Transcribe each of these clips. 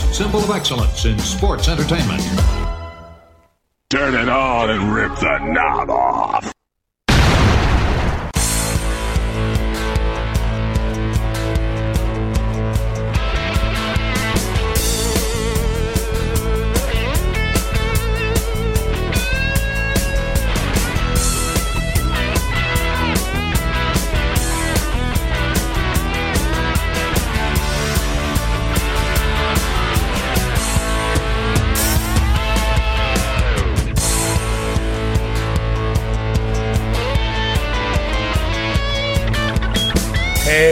Symbol of excellence in sports entertainment. Turn it on and rip the knob off.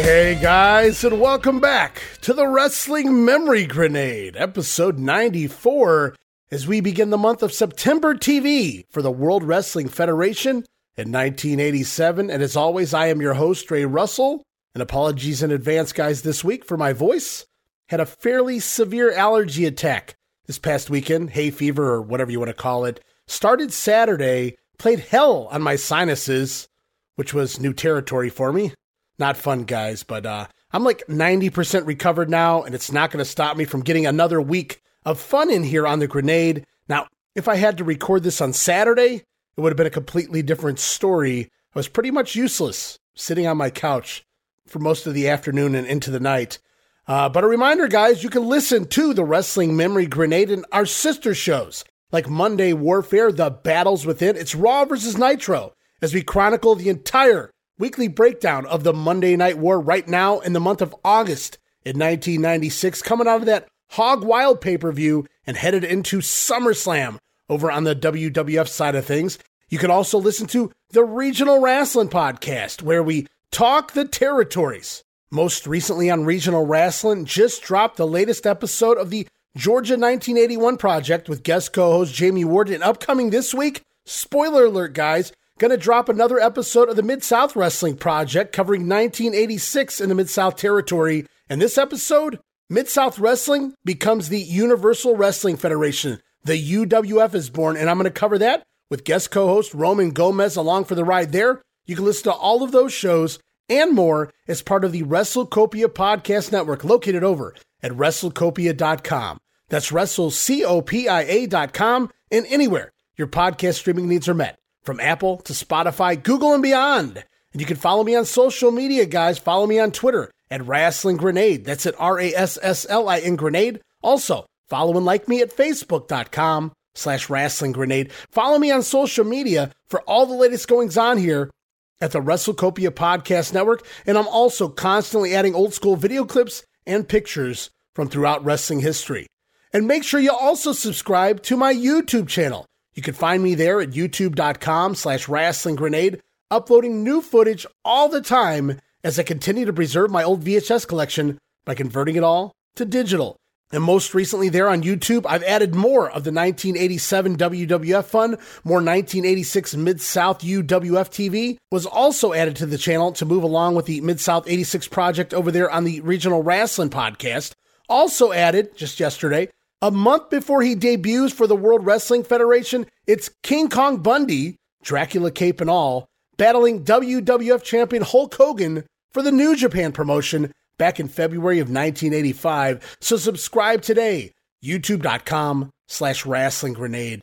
Hey, guys, and welcome back to the Wrestling Memory Grenade, episode 94, as we begin the month of September TV for the World Wrestling Federation in 1987. And as always, I am your host, Ray Russell. And apologies in advance, guys, this week for my voice. Had a fairly severe allergy attack this past weekend, hay fever, or whatever you want to call it. Started Saturday, played hell on my sinuses, which was new territory for me not fun, guys, but uh, I'm like 90% recovered now, and it's not going to stop me from getting another week of fun in here on the grenade. Now, if I had to record this on Saturday, it would have been a completely different story. I was pretty much useless sitting on my couch for most of the afternoon and into the night. Uh, but a reminder, guys, you can listen to the Wrestling Memory Grenade and our sister shows like Monday Warfare, The Battles Within. It's Raw versus Nitro as we chronicle the entire weekly breakdown of the Monday Night War right now in the month of August in 1996, coming out of that Hog Wild pay per view and headed into SummerSlam over on the WWF side of things. You can also listen to the Regional Wrestling Podcast, where we talk the territories. Most recently on Regional Wrestling, just dropped the latest episode of the Georgia 1981 Project with guest co host Jamie Ward. And upcoming this week, spoiler alert, guys, Going to drop another episode of the Mid South Wrestling Project covering 1986 in the Mid South territory. And this episode, Mid South Wrestling becomes the Universal Wrestling Federation. The UWF is born, and I'm going to cover that with guest co host Roman Gomez along for the ride there. You can listen to all of those shows and more as part of the WrestleCopia Podcast Network located over at WrestleCopia.com. That's WrestleCopia.com and anywhere your podcast streaming needs are met from Apple to Spotify, Google, and beyond. And you can follow me on social media, guys. Follow me on Twitter at Rasslin Grenade. That's at R A S S L I N Grenade. Also, follow and like me at Facebook.com slash Rasslin Grenade. Follow me on social media for all the latest goings on here at the WrestleCopia Podcast Network. And I'm also constantly adding old school video clips and pictures from throughout wrestling history. And make sure you also subscribe to my YouTube channel. You can find me there at youtube.com slash wrestling grenade, uploading new footage all the time as I continue to preserve my old VHS collection by converting it all to digital. And most recently, there on YouTube, I've added more of the 1987 WWF fun. More 1986 Mid South UWF TV was also added to the channel to move along with the Mid South 86 project over there on the Regional Wrestling Podcast. Also added just yesterday a month before he debuts for the World Wrestling Federation, it's King Kong Bundy, Dracula cape and all, battling WWF champion Hulk Hogan for the New Japan promotion back in February of 1985. So subscribe today, youtube.com slash wrestling grenade.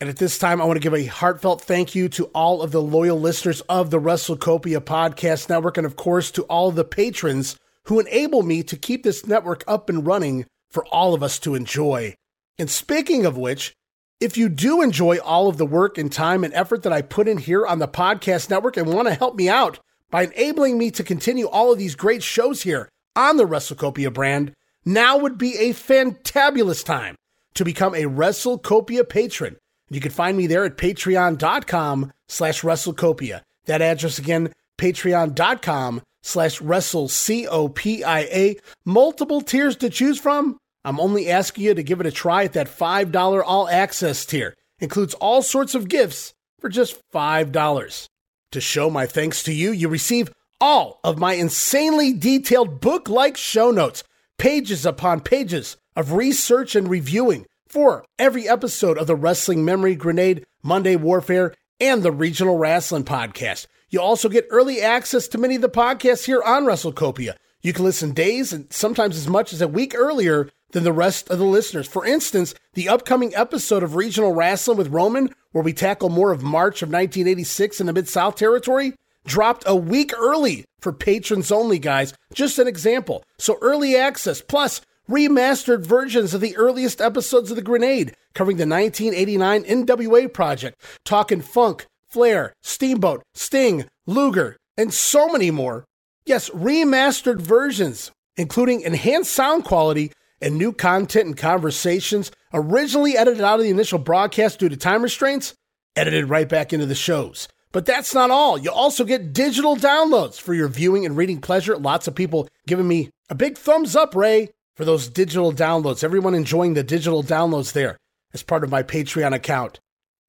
And at this time, I want to give a heartfelt thank you to all of the loyal listeners of the WrestleCopia Podcast Network, and of course to all of the patrons who enable me to keep this network up and running for all of us to enjoy. And speaking of which, if you do enjoy all of the work and time and effort that I put in here on the podcast network and want to help me out by enabling me to continue all of these great shows here on the WrestleCopia brand, now would be a fantabulous time to become a WrestleCopia patron. You can find me there at patreon.com slash WrestleCopia. That address again, patreon.com slash wrestle C-O-P-I-A. Multiple tiers to choose from. I'm only asking you to give it a try at that $5 all access tier. Includes all sorts of gifts for just $5. To show my thanks to you, you receive all of my insanely detailed book like show notes, pages upon pages of research and reviewing for every episode of the Wrestling Memory Grenade, Monday Warfare, and the Regional Wrestling Podcast. You also get early access to many of the podcasts here on WrestleCopia. You can listen days and sometimes as much as a week earlier than the rest of the listeners. For instance, the upcoming episode of Regional Wrestling with Roman, where we tackle more of March of 1986 in the Mid South territory, dropped a week early for patrons only, guys. Just an example. So early access plus remastered versions of the earliest episodes of The Grenade, covering the 1989 NWA project, talking funk, Flair, Steamboat, Sting, Luger, and so many more. Yes, remastered versions, including enhanced sound quality and new content and conversations, originally edited out of the initial broadcast due to time restraints, edited right back into the shows. But that's not all. You also get digital downloads for your viewing and reading pleasure. Lots of people giving me a big thumbs up, Ray, for those digital downloads. Everyone enjoying the digital downloads there as part of my Patreon account.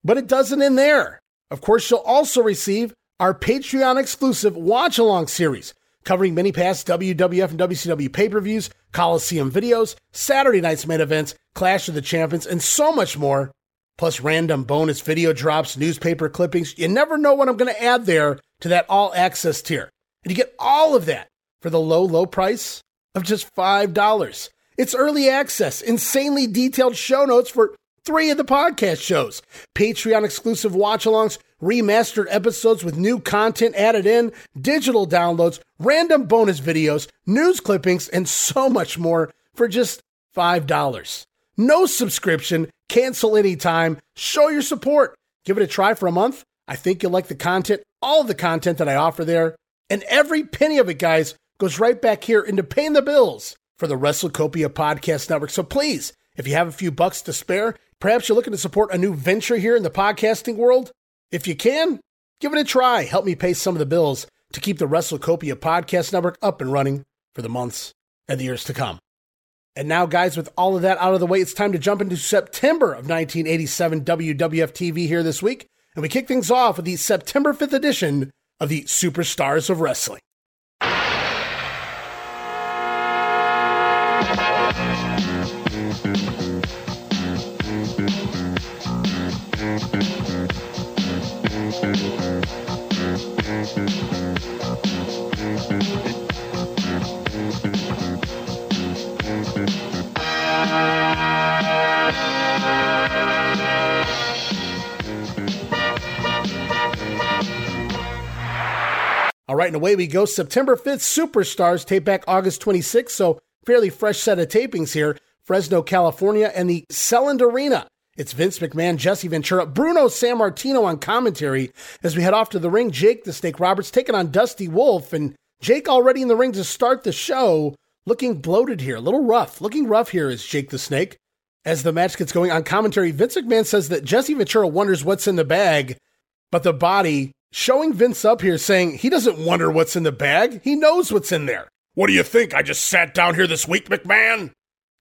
But it doesn't end there. Of course, you'll also receive our Patreon exclusive watch along series covering many past WWF and WCW pay per views, Coliseum videos, Saturday night's main events, Clash of the Champions, and so much more. Plus, random bonus video drops, newspaper clippings. You never know what I'm going to add there to that all access tier. And you get all of that for the low, low price of just $5. It's early access, insanely detailed show notes for three of the podcast shows, Patreon exclusive watch alongs, remastered episodes with new content added in, digital downloads, random bonus videos, news clippings, and so much more for just $5. No subscription, cancel anytime, show your support. Give it a try for a month. I think you'll like the content, all the content that I offer there. And every penny of it, guys, goes right back here into paying the bills for the WrestleCopia Podcast Network. So please, if you have a few bucks to spare, perhaps you're looking to support a new venture here in the podcasting world, if you can, give it a try. Help me pay some of the bills to keep the WrestleCopia Podcast Network up and running for the months and the years to come. And now, guys, with all of that out of the way, it's time to jump into September of 1987 WWF TV here this week. And we kick things off with the September 5th edition of the Superstars of Wrestling. All right, and away we go. September 5th, Superstars tape back August 26th, so fairly fresh set of tapings here. Fresno, California, and the Selland Arena. It's Vince McMahon, Jesse Ventura, Bruno Sammartino on commentary as we head off to the ring. Jake the Snake Roberts taking on Dusty Wolfe, and Jake already in the ring to start the show, looking bloated here, a little rough. Looking rough here is Jake the Snake. As the match gets going on commentary, Vince McMahon says that Jesse Ventura wonders what's in the bag, but the body showing Vince up here saying he doesn't wonder what's in the bag. He knows what's in there. What do you think? I just sat down here this week, McMahon?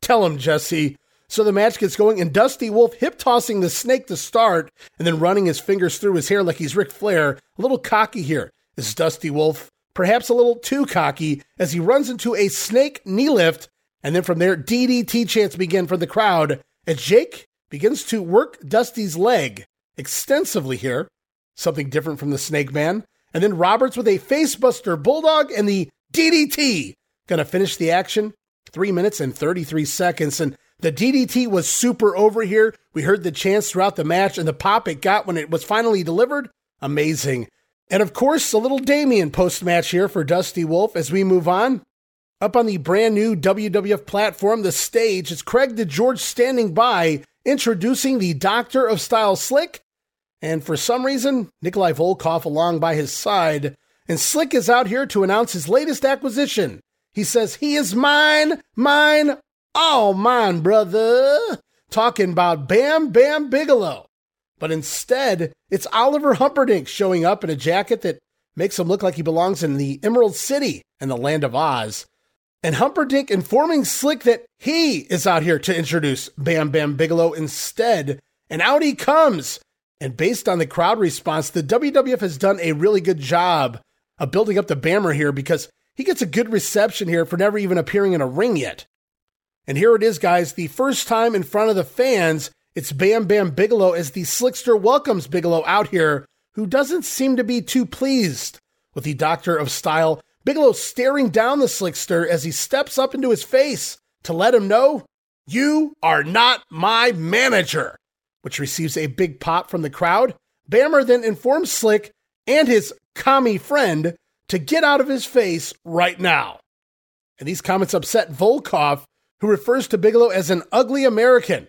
Tell him, Jesse. So the match gets going, and Dusty Wolfe hip tossing the snake to start, and then running his fingers through his hair like he's Ric Flair. A little cocky here is Dusty Wolfe, perhaps a little too cocky, as he runs into a snake knee lift, and then from there, DDT chants begin for the crowd as Jake begins to work Dusty's leg extensively here something different from the Snake Man. And then Roberts with a facebuster bulldog and the DDT. Gonna finish the action. Three minutes and 33 seconds. And the DDT was super over here. We heard the chants throughout the match and the pop it got when it was finally delivered. Amazing. And of course, a little Damien post match here for Dusty Wolfe as we move on. Up on the brand new WWF platform, the stage, is Craig DeGeorge standing by, introducing the Doctor of Style Slick and for some reason, Nikolai Volkoff along by his side, and Slick is out here to announce his latest acquisition. He says, He is mine, mine, all mine, brother. Talking about Bam Bam Bigelow. But instead, it's Oliver Humperdink showing up in a jacket that makes him look like he belongs in the Emerald City and the Land of Oz. And Humperdink informing Slick that he is out here to introduce Bam Bam Bigelow instead. And out he comes and based on the crowd response, the WWF has done a really good job of building up the Bammer here because he gets a good reception here for never even appearing in a ring yet. And here it is, guys. The first time in front of the fans, it's Bam Bam Bigelow as the Slickster welcomes Bigelow out here, who doesn't seem to be too pleased with the Doctor of Style. Bigelow staring down the Slickster as he steps up into his face to let him know You are not my manager, which receives a big pop from the crowd. Bammer then informs Slick and his commie friend to get out of his face right now. And these comments upset Volkoff, who refers to Bigelow as an ugly American.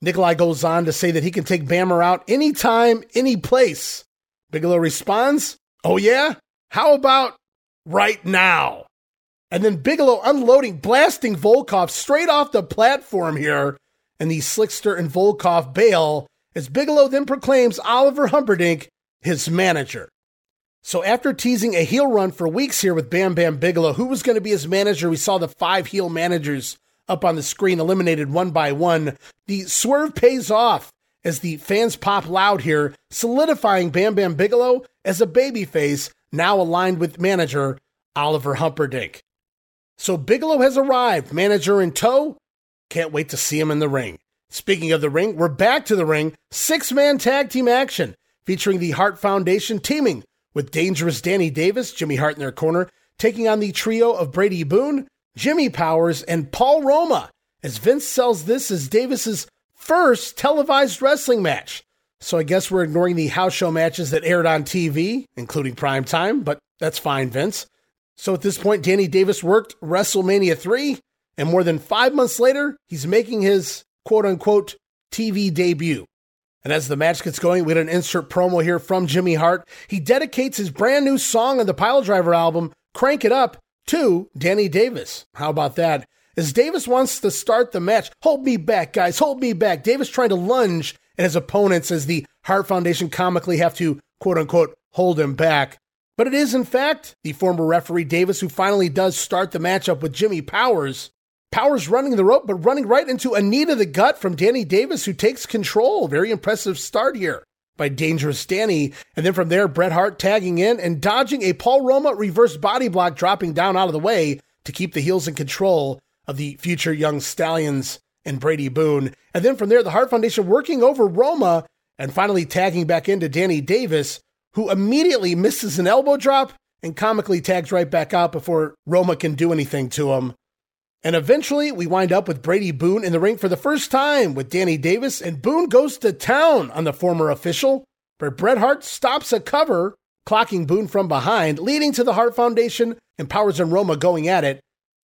Nikolai goes on to say that he can take Bammer out anytime, any place. Bigelow responds, Oh, yeah? How about right now? And then Bigelow unloading, blasting Volkoff straight off the platform here. And the Slickster and Volkoff bail as Bigelow then proclaims Oliver Humperdink his manager. So after teasing a heel run for weeks here with Bam Bam Bigelow, who was going to be his manager? We saw the five heel managers up on the screen eliminated one by one. The swerve pays off as the fans pop loud here, solidifying Bam Bam Bigelow as a babyface, now aligned with manager Oliver Humperdink. So Bigelow has arrived, manager in tow. Can't wait to see him in the ring. Speaking of the ring, we're back to the ring. Six man tag team action featuring the Hart Foundation teaming with dangerous Danny Davis, Jimmy Hart in their corner, taking on the trio of Brady Boone, Jimmy Powers, and Paul Roma, as Vince sells this as Davis's first televised wrestling match. So I guess we're ignoring the house show matches that aired on TV, including prime time, but that's fine, Vince. So at this point, Danny Davis worked WrestleMania 3, and more than five months later, he's making his quote unquote TV debut. And as the match gets going, we get an insert promo here from Jimmy Hart. He dedicates his brand new song on the Piledriver album, Crank It Up, to Danny Davis. How about that? As Davis wants to start the match, hold me back, guys, hold me back. Davis trying to lunge at his opponents as the Hart Foundation comically have to quote unquote hold him back. But it is, in fact, the former referee Davis who finally does start the matchup with Jimmy Powers. Powers running the rope, but running right into Anita the gut from Danny Davis, who takes control. Very impressive start here by Dangerous Danny. And then from there, Bret Hart tagging in and dodging a Paul Roma reverse body block, dropping down out of the way to keep the heels in control of the future young Stallions and Brady Boone. And then from there, the Hart Foundation working over Roma and finally tagging back into Danny Davis, who immediately misses an elbow drop and comically tags right back out before Roma can do anything to him. And eventually, we wind up with Brady Boone in the ring for the first time with Danny Davis, and Boone goes to town on the former official, but Bret Hart stops a cover, clocking Boone from behind, leading to the Hart Foundation and Powers and Roma going at it.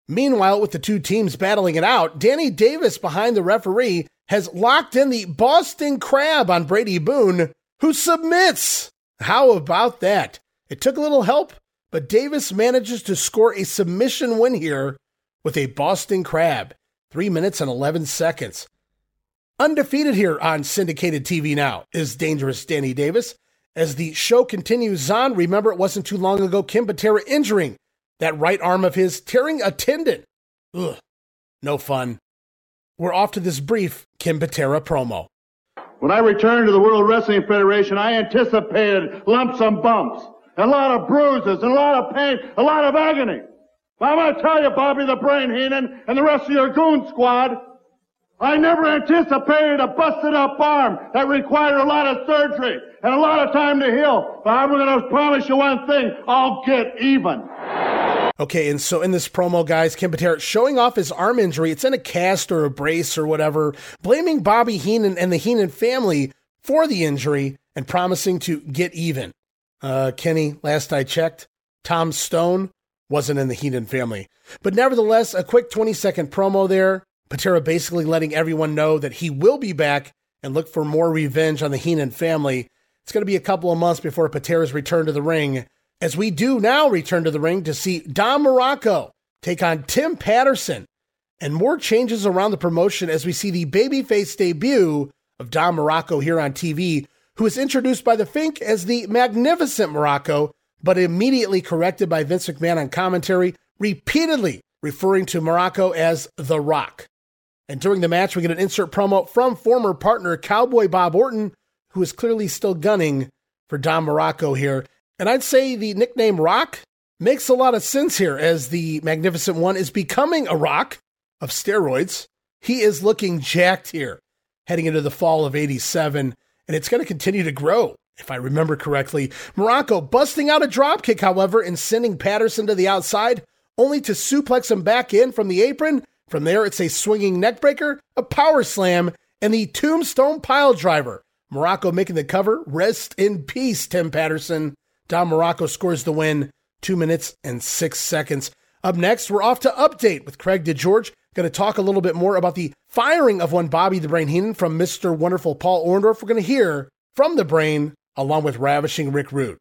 Meanwhile, with the two teams battling it out, Danny Davis behind the referee has locked in the Boston Crab on Brady Boone, who submits. How about that? It took a little help, but Davis manages to score a submission win here with a Boston Crab, 3 minutes and 11 seconds. Undefeated here on syndicated TV now is Dangerous Danny Davis. As the show continues on, remember it wasn't too long ago Ken Patera injuring that right arm of his, tearing a tendon. Ugh, no fun. We're off to this brief Ken Patera promo. When I returned to the World Wrestling Federation, I anticipated lumps and bumps, a lot of bruises, a lot of pain, a lot of agony. I'm going to tell you, Bobby the Brain Heenan and the rest of your goon squad, I never anticipated a busted up arm that required a lot of surgery and a lot of time to heal. But I'm going to promise you one thing, I'll get even. Okay, and so in this promo, guys, Ken Patera showing off his arm injury. It's in a cast or a brace or whatever, blaming Bobby Heenan and the Heenan family for the injury and promising to get even. Uh, Kenny, last I checked, Tom Stone wasn't in the Heenan family. But nevertheless, a quick 20 second promo there. Patera basically letting everyone know that he will be back and look for more revenge on the Heenan family. It's going to be a couple of months before Patera's return to the ring, as we do now return to the ring to see Don Muraco take on Tim Patterson, and more changes around the promotion as we see the babyface debut of Don Muraco here on TV, who is introduced by the Fink as the Magnificent Muraco but immediately corrected by Vince McMahon on commentary, repeatedly referring to Muraco as The Rock. And during the match, we get an insert promo from former partner Cowboy Bob Orton, who is clearly still gunning for Don Muraco here. And I'd say the nickname Rock makes a lot of sense here as the Magnificent One is becoming a rock of steroids. He is looking jacked here heading into the fall of 87, and it's going to continue to grow if I remember correctly. Muraco busting out a dropkick, however, and sending Patterson to the outside, only to suplex him back in from the apron. From there, it's a swinging neckbreaker, a power slam, and the tombstone pile driver. Muraco making the cover. Rest in peace, Tim Patterson. Don Muraco scores the win, two minutes and six seconds. Up next, we're off to update with Craig DeGeorge. Going to talk a little bit more about the firing of one Bobby the Brain Heenan from Mr. Wonderful Paul Orndorff. We're going to hear from the Brain along with ravishing Rick Rude.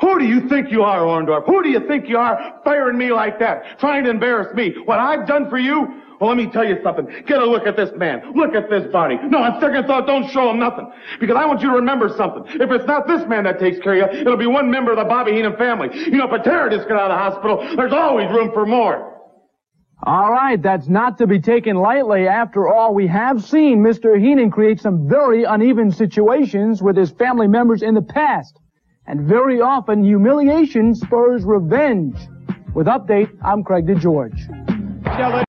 Who do you think you are, Orndorff? Who do you think you are firing me like that? Trying to embarrass me? What I've done for you? Well, let me tell you something. Get a look at this man. Look at this body. No, on second thought, don't show him nothing. Because I want you to remember something. If it's not this man that takes care of you, it'll be one member of the Bobby Heenan family. You know, if a terrorist get out of the hospital, there's always room for more. All right, that's not to be taken lightly. After all, we have seen Mr. Heenan create some very uneven situations with his family members in the past. And very often, humiliation spurs revenge. With Update, I'm Craig DeGeorge.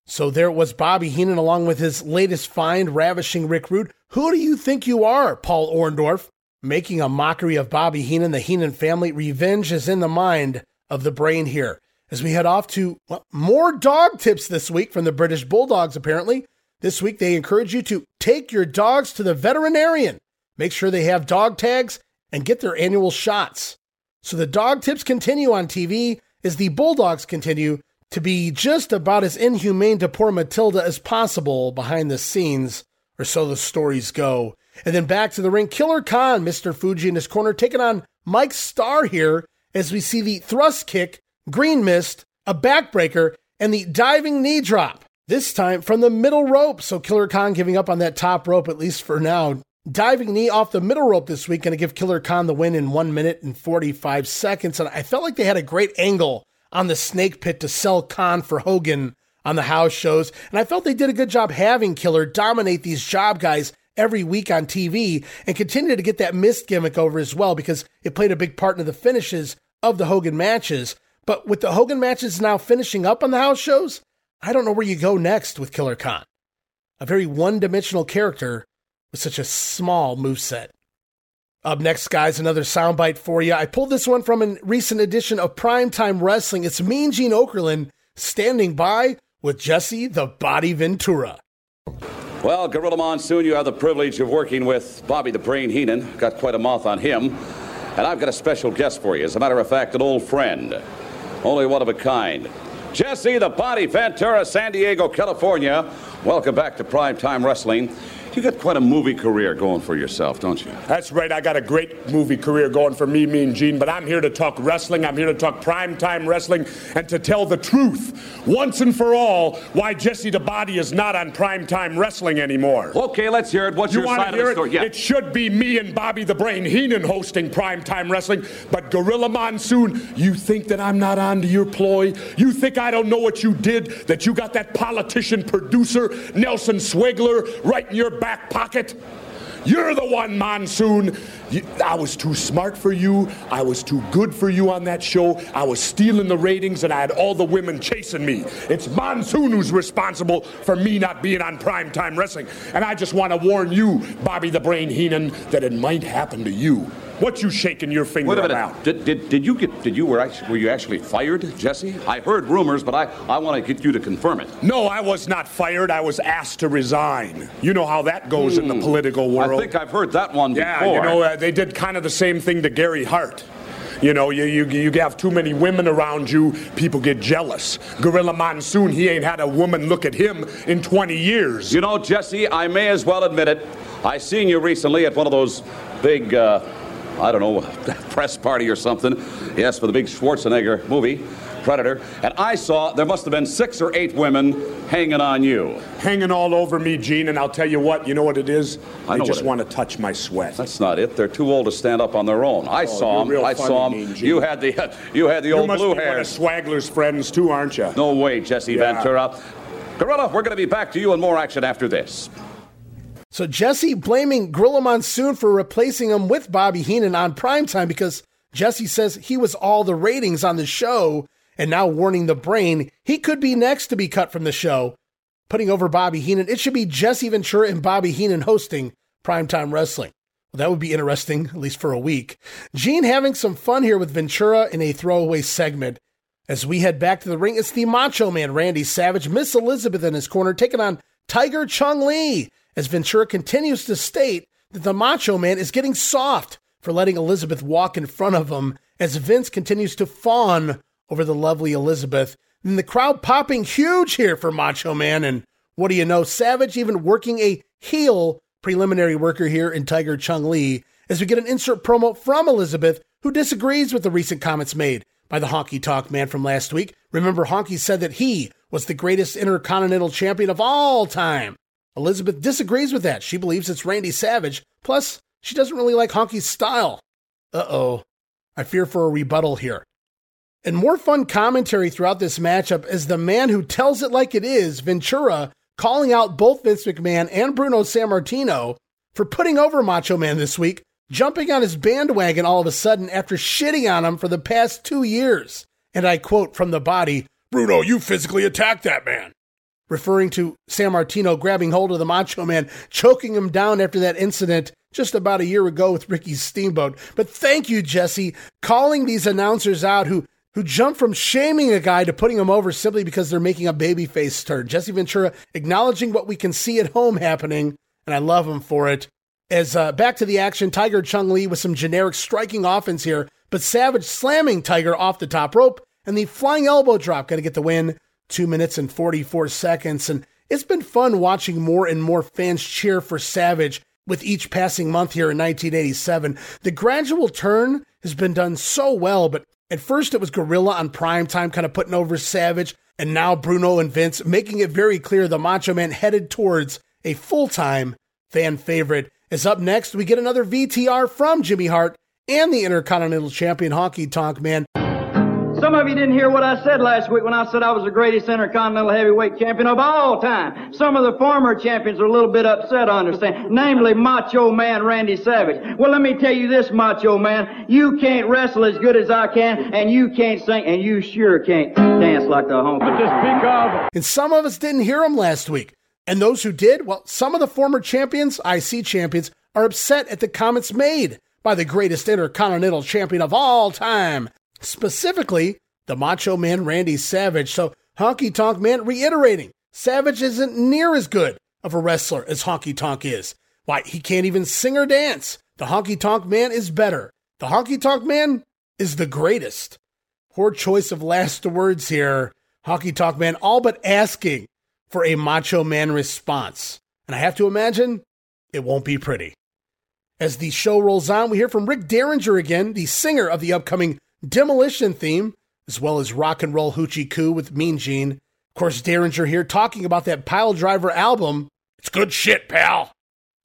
So there was Bobby Heenan along with his latest find, ravishing Rick Rude. Who do you think you are, Paul Orndorff? Making a mockery of Bobby Heenan, the Heenan family. Revenge is in the mind of the brain here. As we head off to well, more dog tips this week from the British Bulldogs, apparently. This week they encourage you to take your dogs to the veterinarian. Make sure they have dog tags and get their annual shots. So the dog tips continue on TV as the Bulldogs continue to be just about as inhumane to poor Matilda as possible behind the scenes, or so the stories go. And then back to the ring, Killer Khan, Mr. Fuji in his corner, taking on Mike Starr here as we see the thrust kick, green mist, a backbreaker, and the diving knee drop. This time from the middle rope. So Killer Khan giving up on that top rope, at least for now. Diving knee off the middle rope this week, going to give Killer Khan the win in one minute and 45 seconds. And I felt like they had a great angle on the snake pit to sell Khan for Hogan on the house shows. And I felt they did a good job having Killer dominate these job guys every week on TV and continue to get that mist gimmick over as well because it played a big part in the finishes of the Hogan matches. But with the Hogan matches now finishing up on the house shows, I don't know where you go next with Killer Khan. A very one dimensional character with such a small move set. Up next, guys, another soundbite for you. I pulled this one from a recent edition of Primetime Wrestling. It's Mean Gene Okerlund standing by with Jesse the Body Ventura. Well, Gorilla Monsoon, you have the privilege of working with Bobby the Brain Heenan. Got quite a mouth on him. And I've got a special guest for you. As a matter of fact, an old friend. Only one of a kind. Jesse the Body Ventura, San Diego, California. Welcome back to Primetime Wrestling. You got quite a movie career going for yourself, don't you? That's right. I got a great movie career going for me, me and Gene. But I'm here to talk wrestling. I'm here to talk primetime wrestling and to tell the truth once and for all why Jesse the Body is not on primetime wrestling anymore. Okay, let's hear it. What's you your side hear of the story? it? Yeah. It should be me and Bobby the Brain Heenan hosting primetime wrestling. But Gorilla Monsoon, you think that I'm not on to your ploy? You think I don't know what you did? That you got that politician producer, Nelson Sweglar, right in your back pocket? You're the one, Monsoon. I was too smart for you. I was too good for you on that show. I was stealing the ratings, and I had all the women chasing me. It's Monsoon who's responsible for me not being on primetime wrestling. And I just want to warn you, Bobby the Brain Heenan, that it might happen to you. What you shaking your finger Wait a minute. about? Did, did, did you get did you were actually, were you actually fired, Jesse? I heard rumors, but I, I want to get you to confirm it. No, I was not fired. I was asked to resign. You know how that goes in the political world. Hmm. I think I've heard that one Yeah, before. you know, uh, they did kind of the same thing to Gary Hart. You know, you, you, you have too many women around you, people get jealous. Gorilla Monsoon, he ain't had a woman look at him in 20 years. You know, Jesse, I may as well admit it. I seen you recently at one of those big, uh, I don't know, press party or something. Yes, for the big Schwarzenegger movie, Predator. And I saw there must have been six or eight women hanging on you. Hanging all over me, Gene, and I'll tell you what, you know what it is? I They just want to touch my sweat. That's not it. They're too old to stand up on their own. I oh, saw them. I saw them. You had the uh, you had the you old must blue be one of. Sweglar's friends too, aren't you? No way, Jesse Yeah. Ventura. Gorilla, we're going to be back to you and more action after this. So Jesse blaming Gorilla Monsoon for replacing him with Bobby Heenan on primetime because Jesse says he was all the ratings on the show and now warning the brain he could be next to be cut from the show, putting over Bobby Heenan. It should be Jesse Ventura and Bobby Heenan hosting primetime wrestling. Well, that would be interesting, at least for a week. Gene having some fun here with Ventura in a throwaway segment. As we head back to the ring, it's the Macho Man Randy Savage, Miss Elizabeth in his corner, taking on Tiger Chung Lee. As Ventura continues to state that the Macho Man is getting soft for letting Elizabeth walk in front of him, as Vince continues to fawn over the lovely Elizabeth. And the crowd popping huge here for Macho Man. And what do you know? Savage even working a heel preliminary worker here in Tiger Chung Lee as we get an insert promo from Elizabeth, who disagrees with the recent comments made by the Honky Tonk Man from last week. Remember, Honky said that he was the greatest intercontinental champion of all time. Elizabeth disagrees with that. She believes it's Randy Savage. Plus, she doesn't really like Honky's style. Uh oh. I fear for a rebuttal here. And more fun commentary throughout this matchup is the man who tells it like it is, Ventura, calling out both Vince McMahon and Bruno Sammartino for putting over Macho Man this week jumping on his bandwagon all of a sudden after shitting on him for the past two years. And I quote from the body Bruno, you physically attacked that man. Referring to Sammartino grabbing hold of the Macho Man, choking him down after that incident just about a year ago with Ricky Steamboat. But thank you, Jesse, calling these announcers out who who jump from shaming a guy to putting him over simply because they're making a babyface turn. Jesse Ventura acknowledging what we can see at home happening, and I love him for it. As uh, back to the action, Tiger Chung Lee with some generic striking offense here, but Savage slamming Tiger off the top rope and the flying elbow drop. Got to get the win. Two minutes and 44 seconds. And it's been fun watching more and more fans cheer for Savage with each passing month here in 1987. The gradual turn has been done so well, but at first it was Gorilla on prime time, kind of putting over Savage, and now Bruno and Vince making it very clear the Macho Man headed towards a full time fan favorite. As up next, we get another VTR from Jimmy Hart and the Intercontinental Champion Honky Tonk Man. Some of you didn't hear what I said last week when I said I was the greatest Intercontinental Heavyweight Champion of all time. Some of the former champions are a little bit upset, I understand. Namely, Macho Man Randy Savage. Well, let me tell you this, Macho Man. You can't wrestle as good as I can, and you can't sing, and you sure can't dance like the honky. Just speak of. And some of us didn't hear him last week. And those who did, well, some of the former champions, IC champions, are upset at the comments made by the greatest intercontinental champion of all time, specifically the Macho Man Randy Savage. So Honky Tonk Man reiterating Savage isn't near as good of a wrestler as Honky Tonk is. Why, he can't even sing or dance. The Honky Tonk Man is better. The Honky Tonk Man is the greatest. Poor choice of last words here. Honky Tonk Man all but asking for a Macho Man response. And I have to imagine it won't be pretty. As the show rolls on, we hear from Rick Derringer again, the singer of the upcoming Demolition theme, as well as Rock and Roll Hoochie Koo with Mean Gene. Of course, Derringer here talking about that Pile Driver album. It's good shit, pal.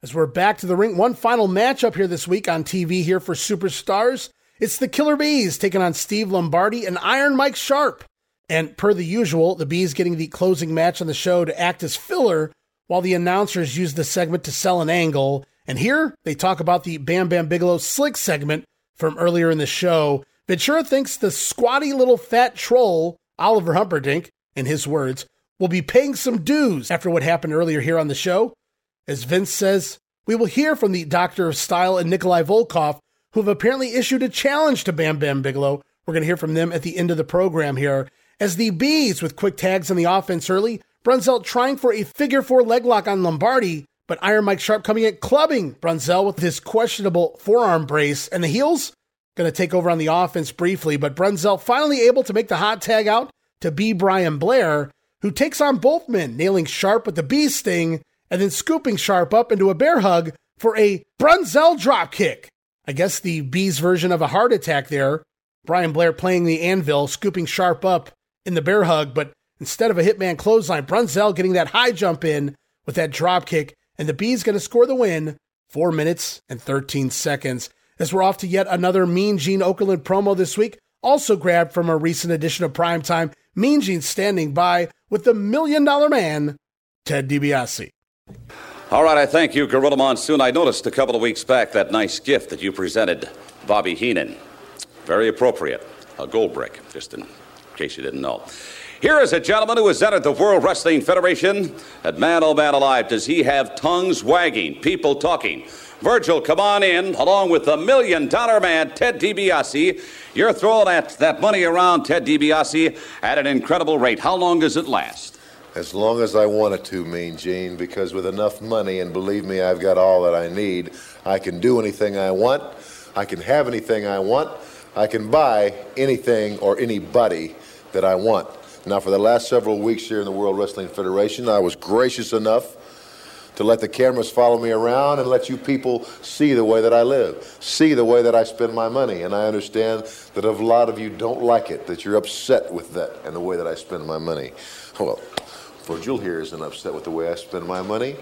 As we're back to the ring, one final matchup here this week on TV here for Superstars. It's the Killer Bees taking on Steve Lombardi and Iron Mike Sharpe. And per the usual, the Bees getting the closing match on the show to act as filler while the announcers use the segment to sell an angle. And here they talk about the Bam Bam Bigelow slick segment from earlier in the show. Ventura thinks the squatty little fat troll, Oliver Humperdink, in his words, will be paying some dues after what happened earlier here on the show. As Vince says, we will hear from the Doctor of Style and Nikolai Volkoff, who have apparently issued a challenge to Bam Bam Bigelow. We're going to hear from them at the end of the program here. As the Bees with quick tags on the offense early, Brunzell trying for a figure four leg lock on Lombardi, but Iron Mike Sharpe coming in clubbing Brunzell with his questionable forearm brace, and the heels going to take over on the offense briefly, but Brunzell finally able to make the hot tag out to B. Brian Blair, who takes on both men, nailing Sharpe with the bee sting and then scooping Sharpe up into a bear hug for a Brunzell drop kick. I guess the bees version of a heart attack there. Brian Blair playing the anvil, scooping Sharpe up in the bear hug, but instead of a hitman clothesline, Brunzell getting that high jump in with that drop kick, and the Bees going to score the win. Four minutes and 13 seconds. As we're off to yet another Mean Gene Okerlund promo this week, also grabbed from a recent edition of Primetime. Mean Gene standing by with the Million Dollar Man, Ted DiBiase. All right, I thank you, Gorilla Monsoon. I noticed a couple of weeks back that nice gift that you presented Bobby Heenan. Very appropriate. A gold brick, just in case you didn't know. Here is a gentleman who has entered the World Wrestling Federation. And man, oh man alive, does he have tongues wagging, people talking. Virgil, come on in, along with the million dollar man, Ted DiBiase. You're throwing that, that money around, Ted DiBiase, at an incredible rate. How long does it last? As long as I want it to, Mean Gene, because with enough money, and believe me, I've got all that I need, I can do anything I want, I can have anything I want, I can buy anything or anybody that I want. Now, for the last several weeks here in the World Wrestling Federation, I was gracious enough to let the cameras follow me around and let you people see the way that I live, see the way that I spend my money. And I understand that a lot of you don't like it, that you're upset with that and the way that I spend my money. Well, Virgil here isn't upset with the way I spend my money.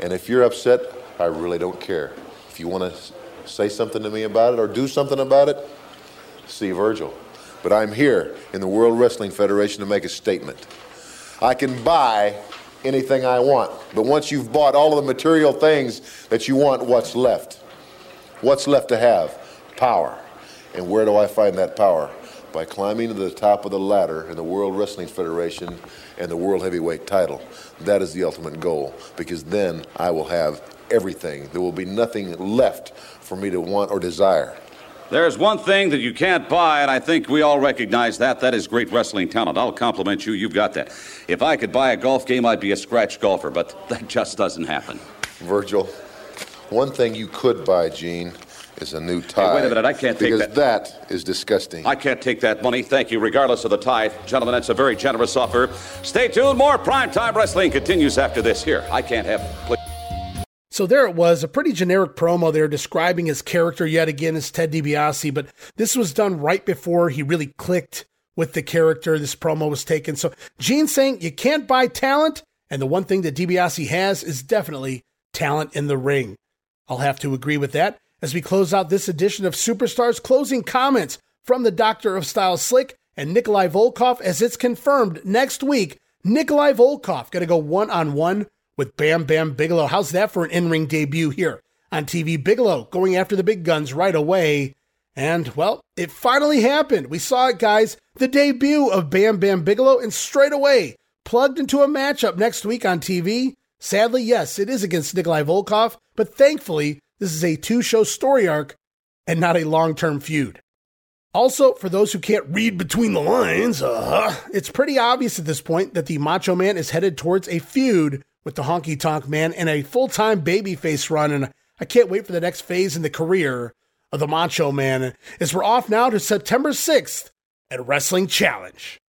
And if you're upset, I really don't care. If you want to say something to me about it or do something about it, see Virgil. But I'm here in the World Wrestling Federation to make a statement. I can buy anything I want. But once you've bought all of the material things that you want, what's left? What's left to have? Power. And where do I find that power? By climbing to the top of the ladder in the World Wrestling Federation and the World Heavyweight title. That is the ultimate goal because then I will have everything. There will be nothing left for me to want or desire. There's one thing that you can't buy, and I think we all recognize that. That is great wrestling talent. I'll compliment you. You've got that. If I could buy a golf game, I'd be a scratch golfer, but that just doesn't happen. Virgil, one thing you could buy, Gene, is a new tie. Hey, wait a minute, I can't take that. because that. is disgusting. I can't take that money. Thank you, regardless of the tie. Gentlemen, that's a very generous offer. Stay tuned. More primetime wrestling continues after this. Here, I can't have. So there it was, a pretty generic promo there describing his character yet again as Ted DiBiase, but this was done right before he really clicked with the character this promo was taken. So Gene saying you can't buy talent, and the one thing that DiBiase has is definitely talent in the ring. I'll have to agree with that as we close out this edition of Superstars closing comments from the Doctor of Style Slick and Nikolai Volkoff as it's confirmed next week. Nikolai Volkoff going to go one on one with Bam Bam Bigelow. How's that for an in ring debut here on TV? Bigelow going after the big guns right away. And, well, it finally happened. We saw it, guys. The debut of Bam Bam Bigelow, and straight away plugged into a matchup next week on TV. Sadly, yes, it is against Nikolai Volkoff, but thankfully, this is a two show story arc and not a long term feud. Also, for those who can't read between the lines, uh, it's pretty obvious at this point that the Macho Man is headed towards a feud with the Honky Tonk Man and a full time babyface run. And I can't wait for the next phase in the career of the Macho Man as we're off now to September 6th at Wrestling Challenge.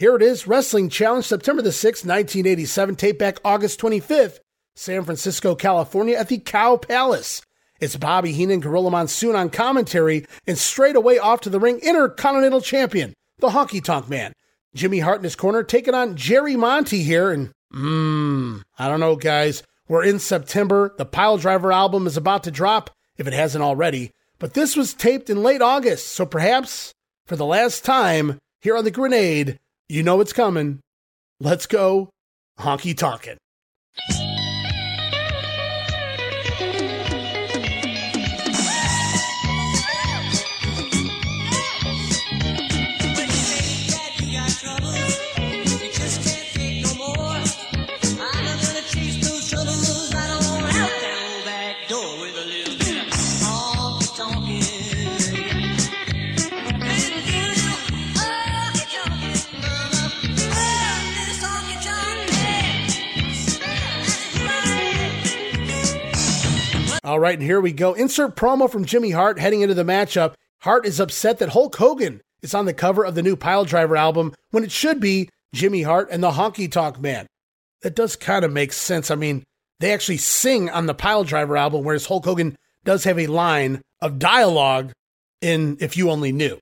Here it is Wrestling Challenge, September the 6th, 1987. Tape back August 25th, San Francisco, California, at the Cow Palace. It's Bobby Heenan, Gorilla Monsoon on commentary, and straight away off to the ring, Intercontinental Champion, the Honky Tonk Man. Jimmy Hart in his corner, taking on Jerry Monti here, and mmm, I don't know, guys. We're in September. The Pile Driver album is about to drop, if it hasn't already. But this was taped in late August, so perhaps for the last time here on the Grenade, you know it's coming. Let's go honky tonkin'. All right, and here we go. Insert promo from Jimmy Hart heading into the matchup. Hart is upset that Hulk Hogan is on the cover of the new Pile Driver album when it should be Jimmy Hart and the Honky Tonk Man. That does kind of make sense. I mean, they actually sing on the Pile Driver album, whereas Hulk Hogan does have a line of dialogue in If You Only Knew.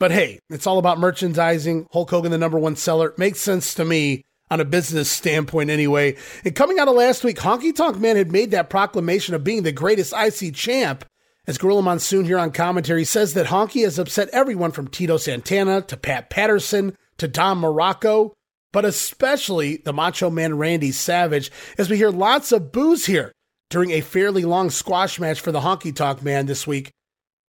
But hey, it's all about merchandising. Hulk Hogan, the number one seller, makes sense to me on a business standpoint anyway. And coming out of last week, Honky Tonk Man had made that proclamation of being the greatest IC champ. As Gorilla Monsoon here on commentary says that Honky has upset everyone from Tito Santana to Pat Patterson to Don Muraco, but especially the Macho Man Randy Savage, as we hear lots of boos here during a fairly long squash match for the Honky Tonk Man this week.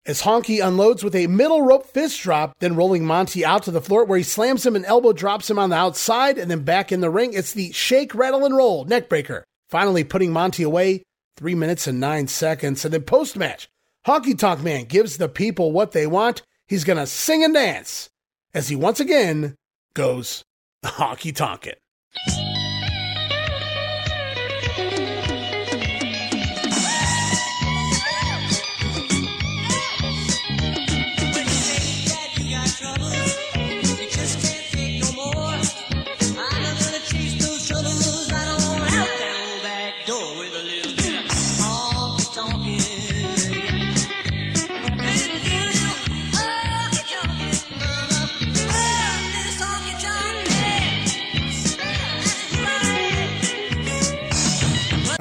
As Honky unloads with a middle rope fist drop, then rolling Monti out to the floor where he slams him and elbow drops him on the outside and then back in the ring. It's the shake, rattle, and roll neckbreaker. Finally putting Monti away, three minutes and nine seconds. And then post match, Honky Tonk Man gives the people what they want. He's going to sing and dance as he once again goes honky tonkin'.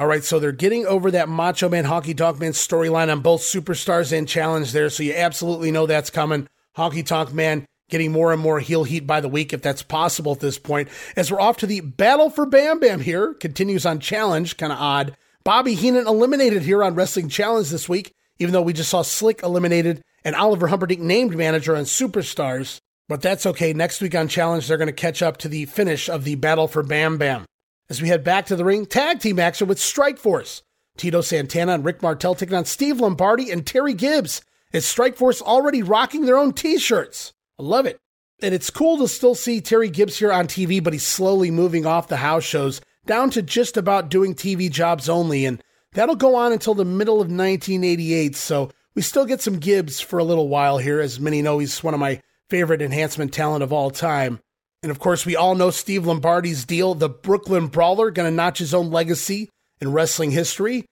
All right, so they're getting over that Macho Man Honky Tonk Man storyline on both Superstars and Challenge there, so you absolutely know that's coming. Honky Tonk Man getting more and more heel heat by the week, if that's possible at this point. As we're off to the Battle for Bam Bam here, continues on Challenge, kind of odd. Bobby Heenan eliminated here on Wrestling Challenge this week, even though we just saw Slick eliminated and Oliver Humperdink named manager on Superstars. But that's okay. Next week on Challenge, they're going to catch up to the finish of the Battle for Bam Bam. As we head back to the ring, tag team action with Strikeforce. Tito Santana and Rick Martel taking on Steve Lombardi and Terry Gibbs. Is Strikeforce already rocking their own t shirts? I love it. And it's cool to still see Terry Gibbs here on TV, but he's slowly moving off the house shows down to just about doing TV jobs only. And that'll go on until the middle of 1988. So we still get some Gibbs for a little while here. As many know, he's one of my favorite enhancement talent of all time. And of course, we all know Steve Lombardi's deal, the Brooklyn Brawler, going to notch his own legacy in wrestling history.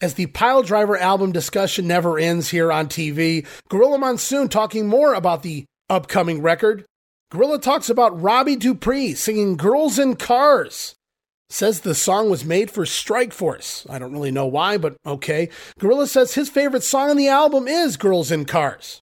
As the Pile Driver album discussion never ends here on TV, Gorilla Monsoon talking more about the upcoming record. Gorilla talks about Robbie Dupree singing Girls in Cars. Says the song was made for Strikeforce. I don't really know why, but okay. Gorilla says his favorite song on the album is Girls in Cars.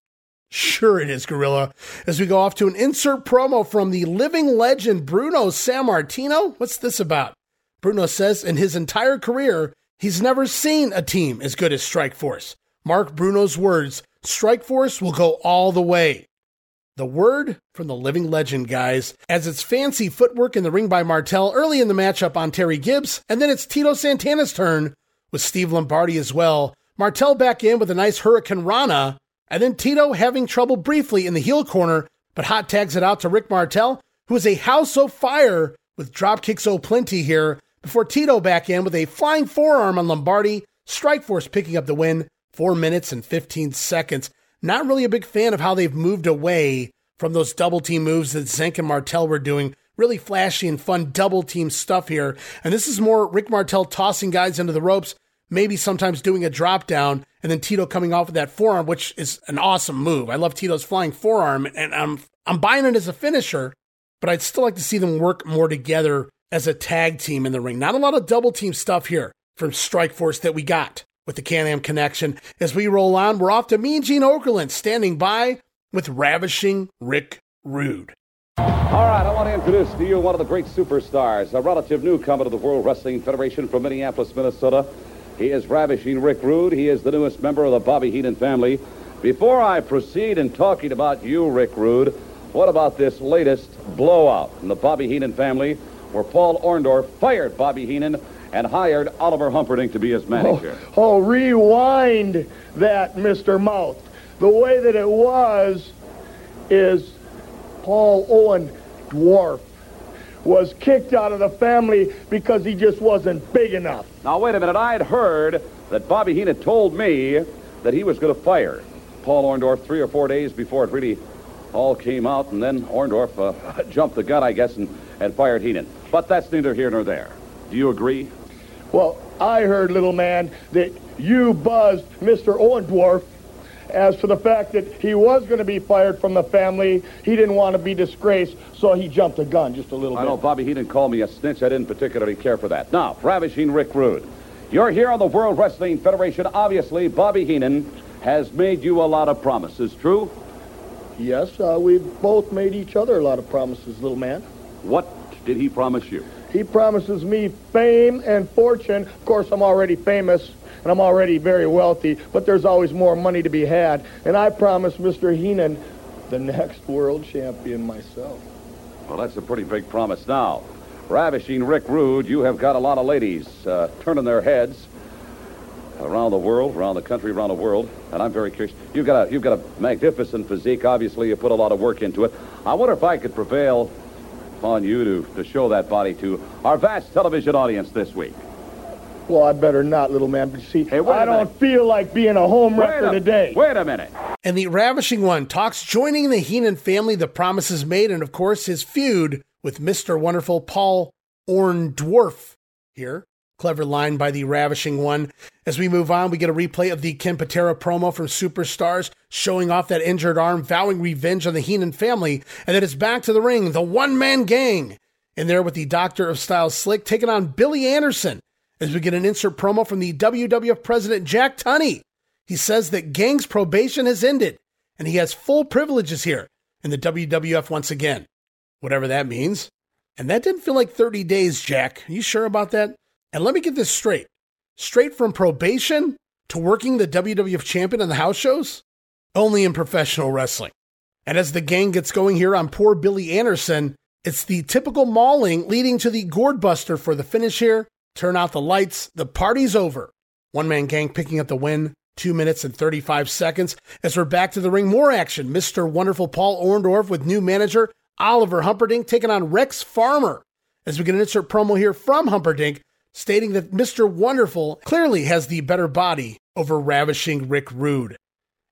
Sure, it is, Gorilla. As we go off to an insert promo from the living legend Bruno Sammartino. What's this about? Bruno says in his entire career, he's never seen a team as good as Strikeforce. Mark Bruno's words Strikeforce will go all the way. The word from the living legend, guys, as it's fancy footwork in the ring by Martel early in the matchup on Terry Gibbs, and then it's Tito Santana's turn with Steve Lombardi as well. Martel back in with a nice Hurricanrana and then Tito having trouble briefly in the heel corner, but hot tags it out to Rick Martel, who is a house of fire with drop kicks plenty here, before Tito back in with a flying forearm on Lombardi, Strikeforce picking up the win, 4 minutes and 15 seconds. Not really a big fan of how they've moved away from those double team moves that Zenk and Martel were doing. Really flashy and fun double team stuff here. And this is more Rick Martel tossing guys into the ropes, maybe sometimes doing a drop down, and then Tito coming off with that forearm, which is an awesome move. I love Tito's flying forearm, and I'm I'm buying it as a finisher, but I'd still like to see them work more together as a tag team in the ring. Not a lot of double team stuff here from Strikeforce that we got with the Can Am connection. As we roll on, we're off to Mean Gene Okerlund standing by with ravishing Rick Rude. All right, I want to introduce to you one of the great superstars, a relative newcomer to the World Wrestling Federation from Minneapolis, Minnesota. He is ravishing Rick Rude. He is the newest member of the Bobby Heenan family. Before I proceed in talking about you, Rick Rude, what about this latest blowout in the Bobby Heenan family where Paul Orndorff fired Bobby Heenan and hired Oliver Humperdink to be his oh, manager? Oh, oh rewind that, Mr. Mouth. The way that it was is Paul Owen Dwarf was kicked out of the family because he just wasn't big enough. Now, wait a minute. I'd heard that Bobby Heenan told me that he was going to fire Paul Orndorff three or four days before it really all came out, and then Orndorff uh, jumped the gun, I guess, and, and fired Heenan. But that's neither here nor there. Do you agree? Well, I heard, little man, that you buzzed Mr. Orndorff as for the fact that he was going to be fired from the family, he didn't want to be disgraced, so he jumped the gun just a little I bit. know, Bobby, he didn't call me a snitch. I didn't particularly care for that. Now, ravishing Rick Rude. You're here on the World Wrestling Federation. Obviously, Bobby Heenan has made you a lot of promises, true? Yes, uh, we've both made each other a lot of promises, little man. What did he promise you? He promises me fame and fortune. Of course, I'm already famous and I'm already very wealthy, but there's always more money to be had. And I promise Mr. Heenan the next world champion myself. Well, that's a pretty big promise now. Ravishing Rick Rude, you have got a lot of ladies uh, turning their heads around the world, around the country, around the world, and I'm very curious. You've got a you've got a magnificent physique. Obviously, you put a lot of work into it. I wonder if I could prevail upon you to, to show that body to our vast television audience this week. Well, I better not, little man. But see, Hey, wait a I don't minute. feel like being a home Wait wrecker a, today. wait a minute. And the Ravishing One talks joining the Heenan family, the promises made, and of course his feud with Mr. Wonderful Paul Orndorff here. Clever line by the Ravishing One. As we move on, we get a replay of the Ken Patera promo from Superstars showing off that injured arm, vowing revenge on the Heenan family, and then it's back to the ring, the one man gang. In there with the Doctor of Style Slick taking on Billy Anderson as we get an insert promo from the WWF President Jack Tunney. He says that Gang's probation has ended and he has full privileges here in the WWF once again, whatever that means. And that didn't feel like 30 days, Jack. Are you sure about that? And let me get this straight straight from probation to working the WWF champion on the house shows? Only in professional wrestling. And as the gang gets going here on poor Billy Anderson, it's the typical mauling leading to the gourd buster for the finish here. Turn out the lights, the party's over. One man gang picking up the win, two minutes and 35 seconds. As we're back to the ring, more action. Mr. Wonderful Paul Orndorff with new manager Oliver Humperdink taking on Rex Farmer. As we get an insert promo here from Humperdink stating that Mr. Wonderful clearly has the better body over ravishing Rick Rude.